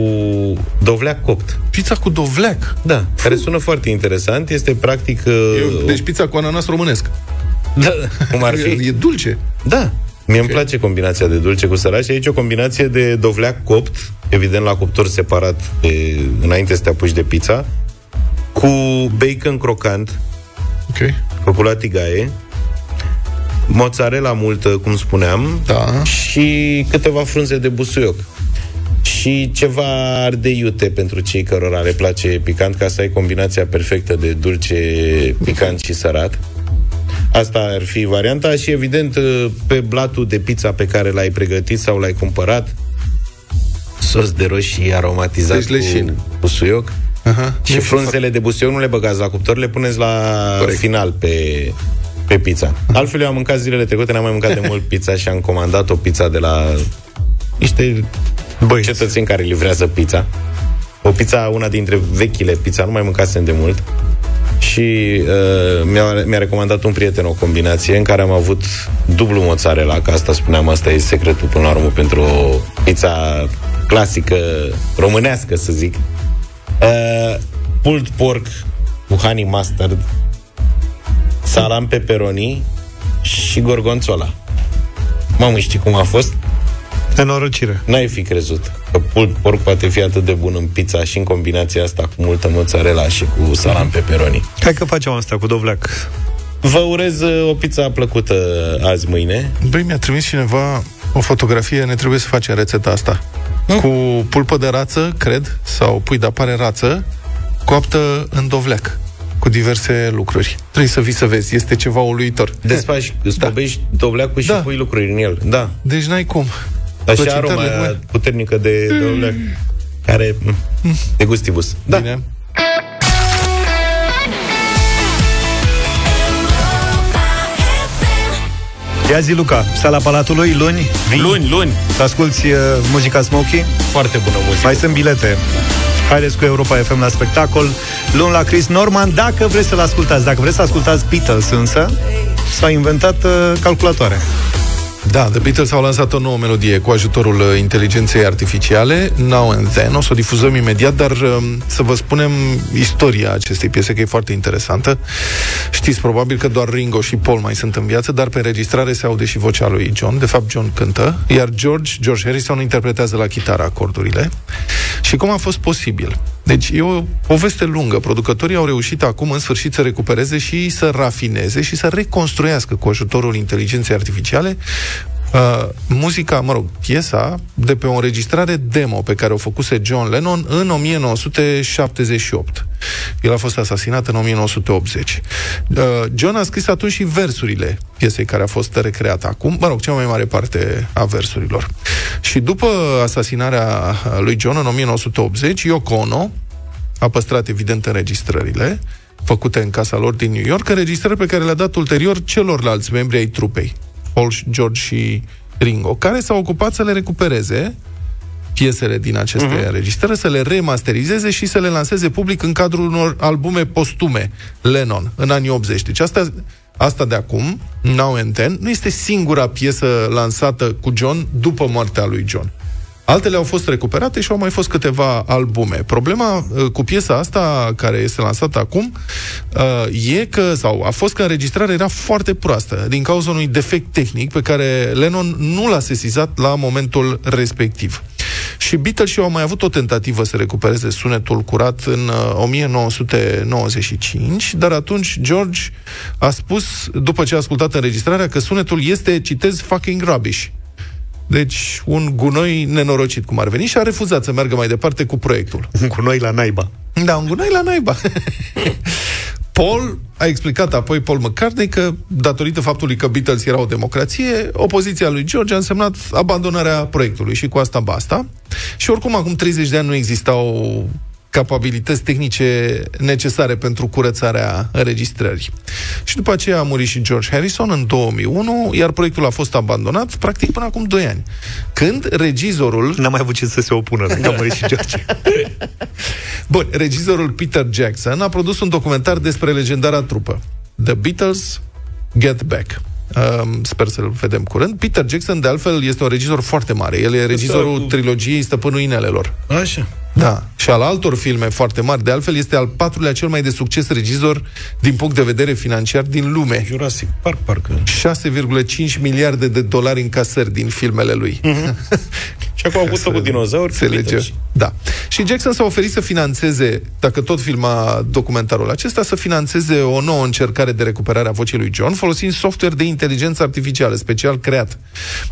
dovleac copt. Pizza cu dovleac? Da, care sună foarte interesant. Este practic... E, uh, deci pizza cu ananas românesc. Da, cum ar fi? E, e dulce. Da. Mie îmi place combinația de dulce cu sărac și aici o combinație de dovleac copt, evident la cuptor separat de, înainte să te apuci de pizza, cu bacon crocant, Ok. făcut la tigaie, mozzarella multă, cum spuneam, Da. și câteva frunze de busuioc. Și ceva ardei iute pentru cei cărora le place picant, ca să ai combinația perfectă de dulce, picant și sărat. Asta ar fi varianta și, evident, pe blatul de pizza pe care l-ai pregătit sau l-ai cumpărat, sos de roșii aromatizat Deci leșin. cu busuioc Aha. și frunzele de busuioc nu le băgați la cuptor, le puneți la Corect. final pe, pe pizza. Altfel, eu am mâncat zilele trecute, n-am mai mâncat de mult pizza și am comandat o pizza de la niște Băi, cetățeni care livrează pizza. O pizza, una dintre vechile pizza, nu mai mâncasem de mult. Și uh, mi-a, mi-a recomandat un prieten o combinație în care am avut dublu mozzarella, că asta spuneam, asta e secretul până la urmă pentru o pizza clasică, românească, să zic. Uh, pulled pork cu honey mustard, salam pepperoni și gorgonzola. Mamă, știi cum a fost? Nenorocire. N-ai fi crezut că pulled pork poate fi atât de bun în pizza și în combinația asta cu multă mozzarella și cu salam pepperoni. Hai că facem asta cu dovleac. Vă urez uh, o pizza plăcută azi, mâine. Băi, mi-a trimis cineva o fotografie, ne trebuie să facem rețeta asta. Cu pulpă de rață, cred, sau pui de apare rață, coaptă în dovleac, cu diverse lucruri. Trebuie să vii să vezi, este ceva uluitor. Desfaci, scobești dovleacul și Da. pui lucruri în el. Da. Deci n-ai cum. Dar și Plăcintarele aroma bune. aia puternică de dovleac, care... mm, De gustibus. Da. Bine. Ia zi, Luca, sala Palatului, luni, vii? Luni, luni. Să asculti uh, muzica Smokey? Foarte bună muzică. Mai sunt bilete. Haideți cu Europa FM la spectacol. Luni la Chris Norman, dacă vreți să-l ascultați. Dacă vreți să ascultați Beatles însă, s-a inventat uh, calculatoare. Da, The Beatles au lansat o nouă melodie cu ajutorul uh, inteligenței artificiale, Now and Then. O să o difuzăm imediat, dar um, să vă spunem istoria acestei piese, că e foarte interesantă. Știți probabil că doar Ringo și Paul mai sunt în viață, dar pe înregistrare se aude și vocea lui John. De fapt, John cântă, iar George, George Harrison interpretează la chitară acordurile. Și cum a fost posibil? Deci e o poveste lungă. Producătorii au reușit acum în sfârșit să recupereze și să rafineze și să reconstruiască cu ajutorul inteligenței artificiale uh, muzica, mă rog, piesa de pe o înregistrare demo pe care o făcuse John Lennon în 1978. El a fost asasinat în 1980. Uh, John a scris atunci și versurile piesei care a fost recreată acum, mă rog, cea mai mare parte a versurilor. Și după asasinarea lui John în 1980, Yoko Ono a păstrat evident înregistrările făcute în casa lor din New York, înregistrări pe care le-a dat ulterior celorlalți membri ai trupei, Paul, George și Ringo, care s-a ocupat să le recupereze piesele din aceste Mhm. uh-huh. înregistrări, să le remasterizeze și să le lanseze public în cadrul unor albume postume Lennon în anii 80. Deci asta, asta de acum, Now and Then, nu este singura piesă lansată cu John după moartea lui John. Altele au fost recuperate și au mai fost câteva albume. Problema uh, cu piesa asta, care este lansată acum, uh, e că, sau a fost că înregistrarea era foarte proastă, din cauza unui defect tehnic pe care Lennon nu l-a sesizat la momentul respectiv. Și Beatles și au mai avut o tentativă să recupereze sunetul curat în uh, 1995, dar atunci George a spus, după ce a ascultat înregistrarea, că sunetul este, citez, fucking rubbish. Deci, un gunoi nenorocit, cum ar veni, și a refuzat să meargă mai departe cu proiectul. Un gunoi la naiba. Da, un gunoi la naiba. Paul a explicat apoi Paul McCartney că, datorită faptului că Beatles era o democrație, opoziția lui George a însemnat abandonarea proiectului și cu asta basta. Și oricum, acum 30 de ani nu existau capabilități tehnice necesare pentru curățarea înregistrării. Și după aceea a murit și George Harrison în 2001, iar proiectul a fost abandonat practic până acum 2 ani. Când regizorul... N-a mai avut ce să se opună, că a murit și George. Bun, regizorul Peter Jackson a produs un documentar despre legendara trupă. The Beatles Get Back. Um, sper să-l vedem curând. Peter Jackson, de altfel, este un regizor foarte mare. El e regizorul trilogiei Stăpânul Inelelor. Așa. Da. Și al altor filme foarte mari. De altfel, este al patrulea cel mai de succes regizor din punct de vedere financiar din lume. Jurassic Park, parcă. 6,5 miliarde de dolari în casări din filmele lui. Și acum au avut cu dinozauri. Înțelege. Da. Și Jackson s-a oferit să financeze, dacă tot filma documentarul acesta, să financeze o nouă încercare de recuperare a vocii lui John, folosind software de inteligență artificială, special creat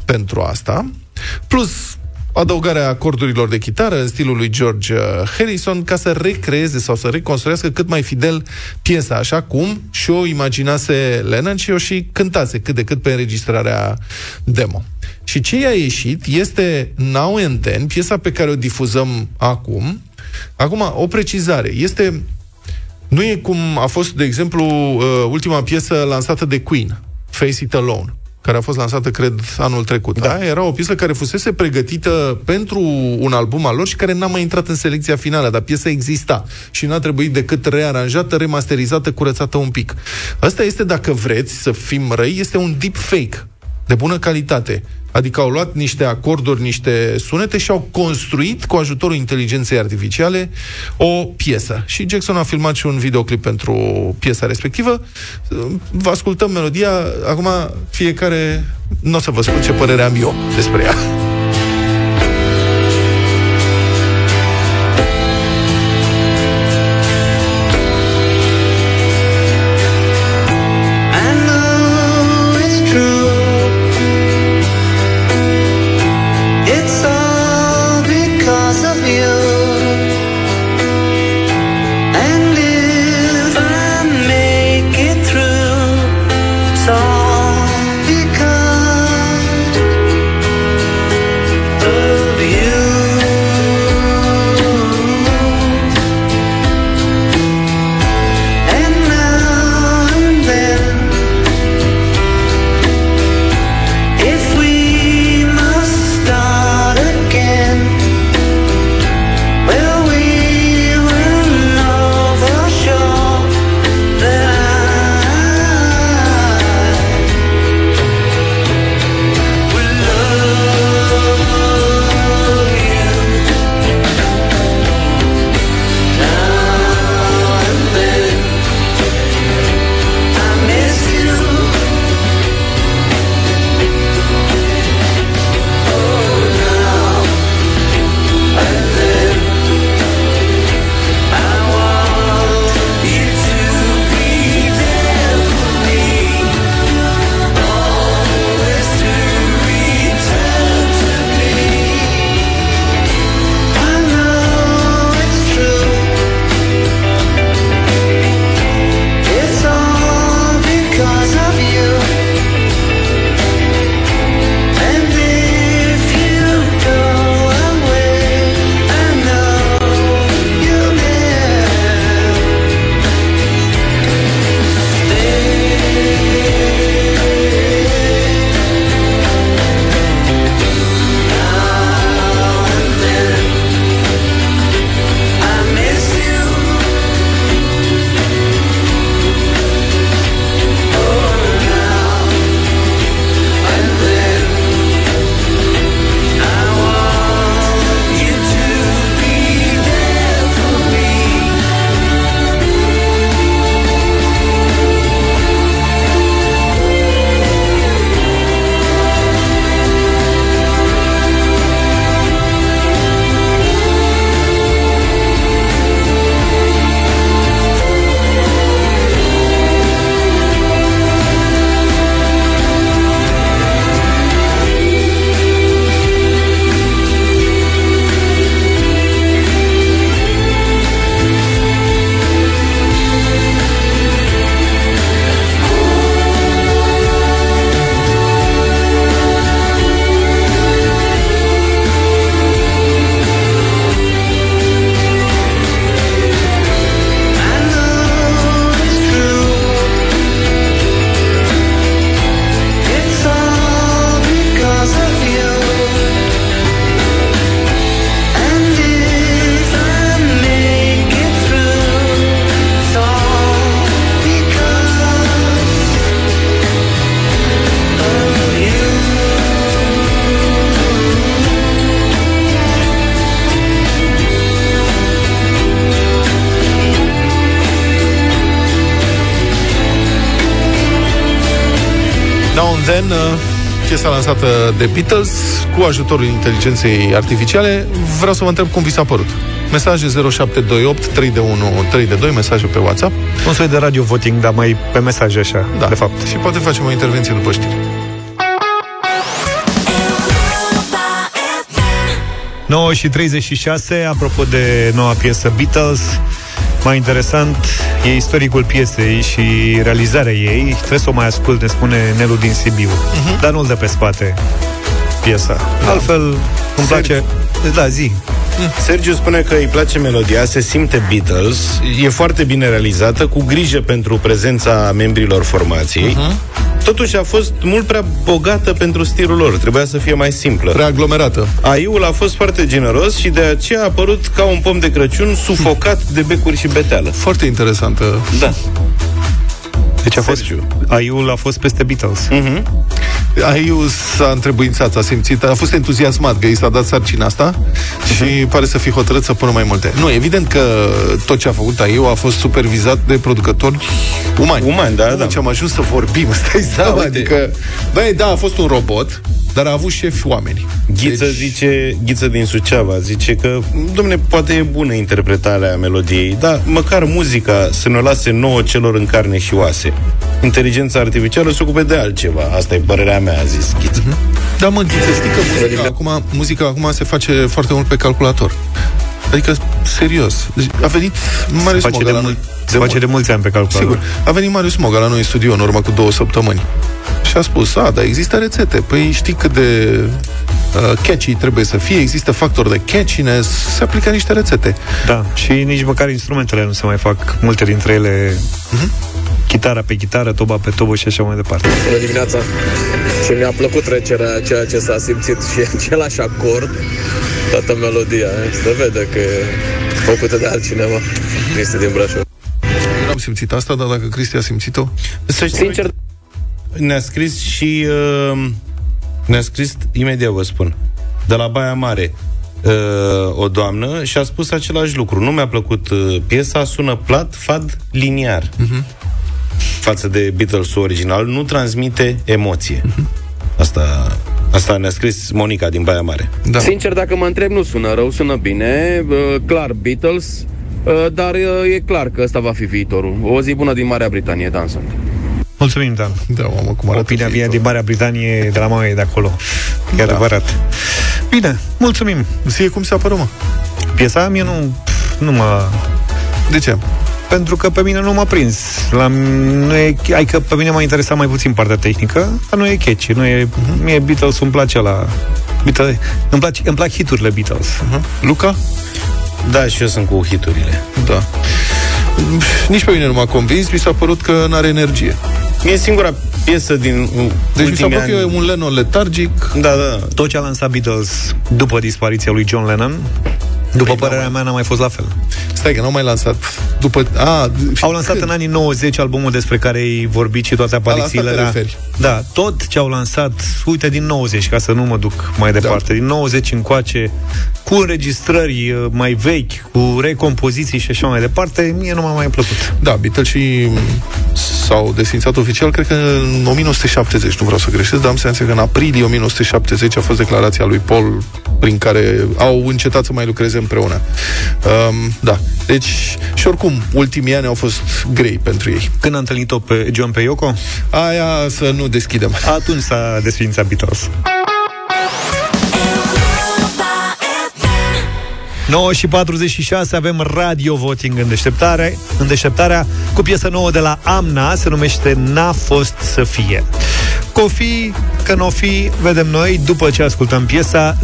pentru asta, plus adăugarea acordurilor de chitară în stilul lui George uh, Harrison ca să recreeze sau să reconstruiască cât mai fidel piesa, așa cum și o imaginase Lennon și o și cântase cât de cât pe înregistrarea demo. Și ce i-a ieșit este Now and Then, piesa pe care o difuzăm acum. Acum, o precizare. Este nu e cum a fost, de exemplu, uh, ultima piesă lansată de Queen, Face It Alone care a fost lansată, cred, anul trecut. Da. Era o piesă care fusese pregătită pentru un album al lor și care n-a mai intrat în selecția finală, dar piesa exista și n-a trebuit decât rearanjată, remasterizată, curățată un pic. Asta este, dacă vreți să fim răi, este un deep fake de bună calitate. Adică au luat niște acorduri, niște sunete și au construit, cu ajutorul inteligenței artificiale, o piesă. Și Jackson a filmat și un videoclip pentru piesa respectivă. Vă ascultăm melodia. Acum, fiecare... Nu o să vă spun ce părere am eu despre ea. Lansată de Beatles cu ajutorul inteligenței artificiale. Vreau să vă întreb cum vi s-a părut. Mesaje 0728 3 de 1 3 de 2, mesaje pe WhatsApp. Un soi de radio voting, dar mai pe mesaje așa, Da. de fapt. Și poate facem o intervenție după știri. 9 și 36, apropo de noua piesă Beatles, mai interesant e istoricul piesei și realizarea ei. Trebuie să o mai ascult, ne spune Nelu din Sibiu. Mhm. Dar nu-l dă pe spate piesa. Altfel, îmi place... Da, zi. Sergiu spune că îi place melodia, se simte Beatles, e foarte bine realizată, cu grijă pentru prezența membrilor formației. Totuși a fost mult prea bogată pentru stilul lor, trebuia să fie mai simplă. Prea aglomerată. Aiul a fost foarte generos și de aceea a apărut ca un pom de Crăciun sufocat de becuri și beteală. Foarte interesantă. Da. Deci a fost, Sergiu. Aiul a fost peste Beatles. Mhm. Aiu s-a întrebuințat, a simțit, a fost entuziasmat că i s-a dat sarcina asta și pare să fi hotărât să pună mai multe. Nu, evident că tot ce a făcut Aiu a fost supervizat de producători umani. Umani, da, da. Deci am ajuns să vorbim, stai seama, uite. adică... Băi, da, a fost un robot, dar a avut șefi oameni. Ghiță Deci- zice, Ghiță din Suceava zice că, domne, poate e bună interpretarea melodiei, dar măcar muzica să ne o lase nouă celor în carne și oase. Inteligența artificială se ocupe de altceva. Asta e părerea mea, a zis Ghiță. Da, mă, Ghiță, știi că muzica acum, muzica acum se face foarte mult pe calculator. Adică, serios. Deci, a venit Marius face Moga de la mult- noi. se face de mulți ani pe calculator. Sigur. A venit Marius Moga la noi în studio în urmă cu două săptămâni. Și a spus, a, dar există rețete. Păi știi cât de uh, catchy trebuie să fie, există factor de catchiness, se aplică niște rețete. Da, și nici măcar instrumentele nu se mai fac, multe dintre ele, chitara pe chitară, toba pe tobă și așa mai departe. Bună dimineața! Și mi-a plăcut trecerea, ceea ce s-a simțit și același acord, toată melodia. eh? Se vede că e făcută de altcineva. Este din Brașov. Eu n-am simțit asta, dar dacă Cristi a simțit-o... Să știi, Sincer, ne-a scris și... Uh, ne-a scris, imediat vă spun, de la Baia Mare, uh, o doamnă și a spus același lucru. Nu mi-a plăcut uh, piesa, sună plat, fad, liniar. Față de Beatles original, nu transmite emoție. Asta, asta ne-a scris Monica din Baia Mare. Da. Sincer, dacă mă întreb, nu sună rău, sună bine. Uh, clar, Beatles, uh, dar uh, e clar că ăsta va fi viitorul. O zi bună din Marea Britanie, dansă. Mulțumim, Dan. Da, mamă, cum arată Opinia vine viitorul. din Marea Britanie, de la mama ei de acolo. E Da. adevărat. Bine, mulțumim. Ție cum ți-a părut, mă? Piesa mie nu, nu mă... De ce? Pentru că pe mine nu m-a prins. La, nu e, adică pe mine m-a interesat mai puțin partea tehnică, dar nu e catchy. Nu e, uh-huh. Mie Beatles îmi place la... Beatles, îmi, place, îmi plac hiturile Beatles. Uh-huh. Luca? Da, și eu sunt cu hiturile. Da. Nici pe mine nu m-a convins, mi s-a părut că nu are energie. E singura piesă din uh, Deci mi s-a ultimii părut că e ani. un Lennon letargic. Da, da. Tot ce a lansat Beatles după dispariția lui John Lennon, după Păi, părerea mea, n-a mai fost la fel. Stai că n-au mai lansat după... A, Au lansat în anii 90 albumul despre care ai vorbit și toate aparițiile. te alea. referi. Da, tot ce au lansat, uite, din 90, ca să nu mă duc mai departe, din 90 încoace, cu înregistrări uh, mai vechi, cu recompoziții și așa mai departe, mie nu m-a mai plăcut. Da, Beatles și s-au desfințat oficial, cred că în 1970, nu vreau să greșesc, dar am senzația că în aprilie 1970 a fost declarația lui Paul prin care au încetat să mai lucreze împreună. Um, da, deci și oricum, ultimii ani au fost grei pentru ei. Când a întâlnit-o pe John pe Yoko? Aia să nu deschidem. Atunci s-a desfințat Beatles. 9 și 46 avem radio voting în deșteptare, în deșteptarea cu piesă nouă de la Amna, se numește N-a fost să fie. Cofi, că n-o fi, vedem noi după ce ascultăm piesa 0372069599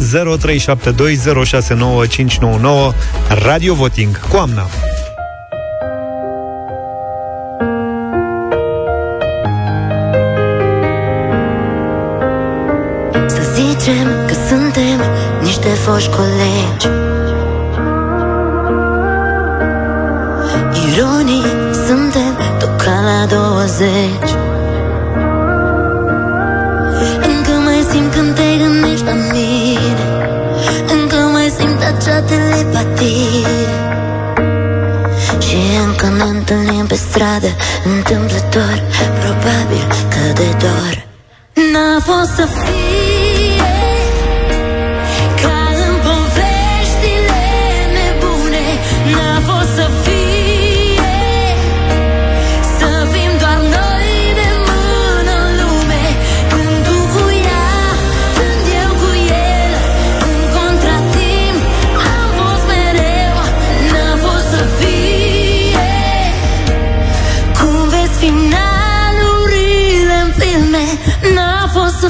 Radio Voting cu Amna. Să zicem că suntem niște foști colegi Ironii suntem tot ca la 20 telepatie Și încă ne întâlnim pe stradă Întâmplător, probabil că de dor. N-a fost să fie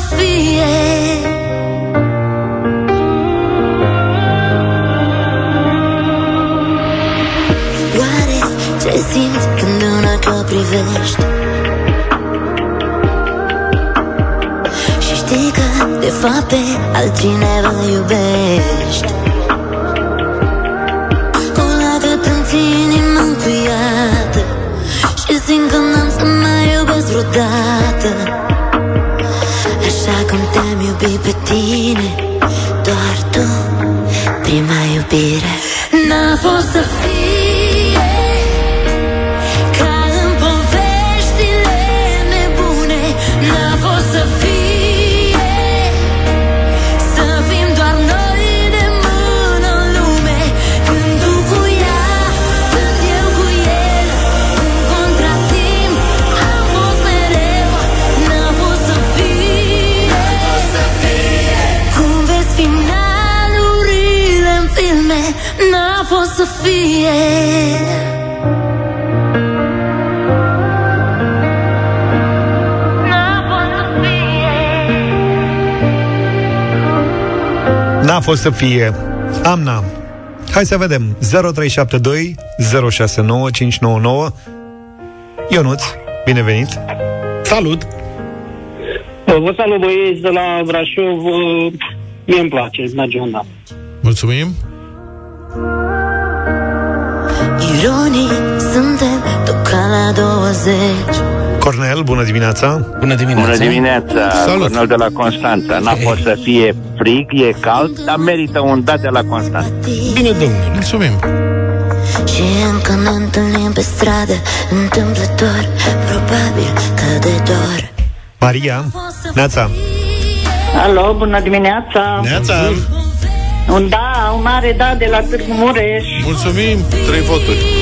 fie Oare ce simți când în ochi o privești? Și știi că de fapt pe altcineva iubești te-am iubit pe tine Doar tu, prima iubire. N-a fost să fie fost să fie. Amna. Hai să vedem. 0372 069 599 Ionuț, binevenit. Salut. Vă salut băieți de la Brașov. uh, Mie îmi place, merge undeva. Mulțumim. Ironii suntem tot ca la 20 Cornel, bună dimineața Bună dimineața Bună dimineața, Salut. Cornel de la Constanța. N-a fost să fie frig, e cald, dar merită un dat de la Constanța. Bine, domnule, mulțumim Și încă ne întâlnim pe stradă Întâmplător, probabil că de dor Maria, Neața Alo, bună dimineața! Neața Un da, un mare da de la Târgu Mureș. Mulțumim, trei voturi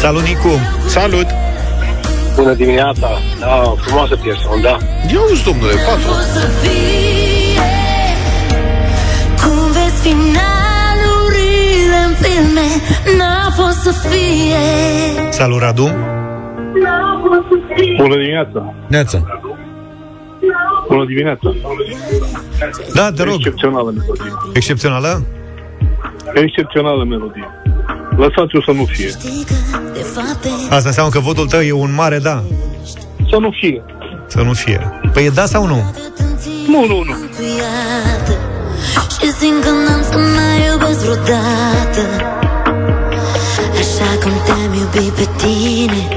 Salut, Nicu Salut Bună dimineața! Da, frumoasă piesă, un da. Ia uzi, domnule, patru să fie Cum vezi finalurile în filme N-a fost să fie Salut, Radu Bună dimineața! Neața Bună dimineața! Da, te rog Excepțională melodie. Excepțională? Excepțională melodie. Lăsați-o să nu fie. Asta înseamnă că votul tău e un mare da. Să nu fie. Să nu fie. Păi e da sau nu? Nu, nu, nu. Iată, Și simt că n-am să mai iubesc vreodată. Așa cum te-am iubit pe tine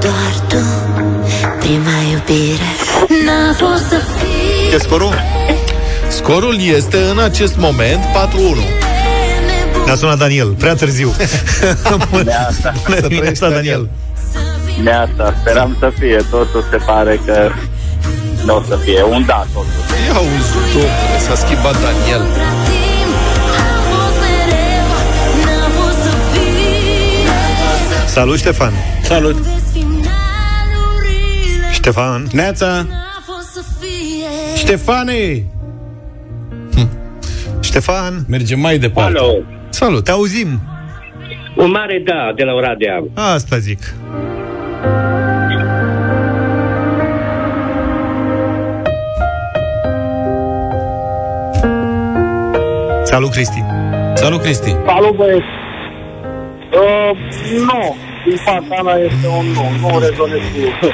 Doar tu, prima iubire. N-a fost să fie. E scorul? Scorul este în acest moment 4-1 Ne-a sunat Daniel, prea târziu. Neața. Bună dimineața, Daniel. Neața, speram să fie, totul se pare că nu o să fie. Un da, totul. Ia uzi, domnule, s-a schimbat Daniel. N-a fost să fie Salut, Ștefan. Salut. Ștefan. Neața. N-a fost să fie Ștefane Ștefan. Mergem mai departe. Alo, Salut, te auzim un mare da de la Oradea. Asta zic Salut, Cristi Salut, Cristi Salut, băieți! Uh, nu. Din partea mea este un nu. Nu rezonez cu...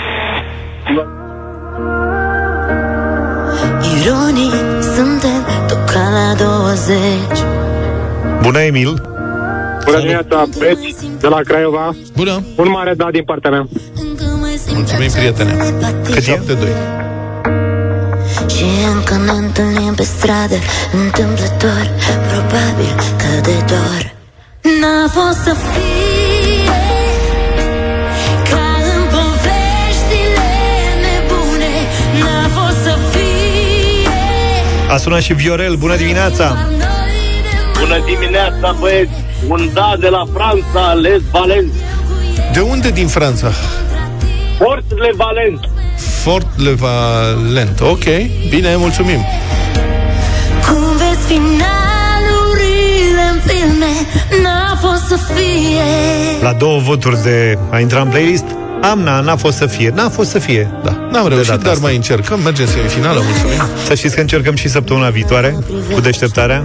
Ironii suntem tot ca la 20 Bună, Emil! Bună dimineața, Beți, de la Craiova. Bună! Un mare da din partea mea. Mulțumim, prietene. Cât 7 2. Și încă ne întâlnim pe stradă Întâmplător, probabil că de dor N-a N-a fost să fie A sunat și Viorel, bună dimineața! Bună dimineața, băieți! Un da de la Franța, Les Valens. De unde din Franța? Port Le Valens. Fort Le Valent. Ok, bine, mulțumim. Cum vezi finalurile în filme N-a fost să fie La două voturi de a intra în playlist, Amna n-a fost să fie. N-a fost să fie. Da, n-am reușit, dar mai încercăm. Mergem în semifinală, mulțumim. Să știți că încercăm și săptămâna viitoare cu deșteptarea,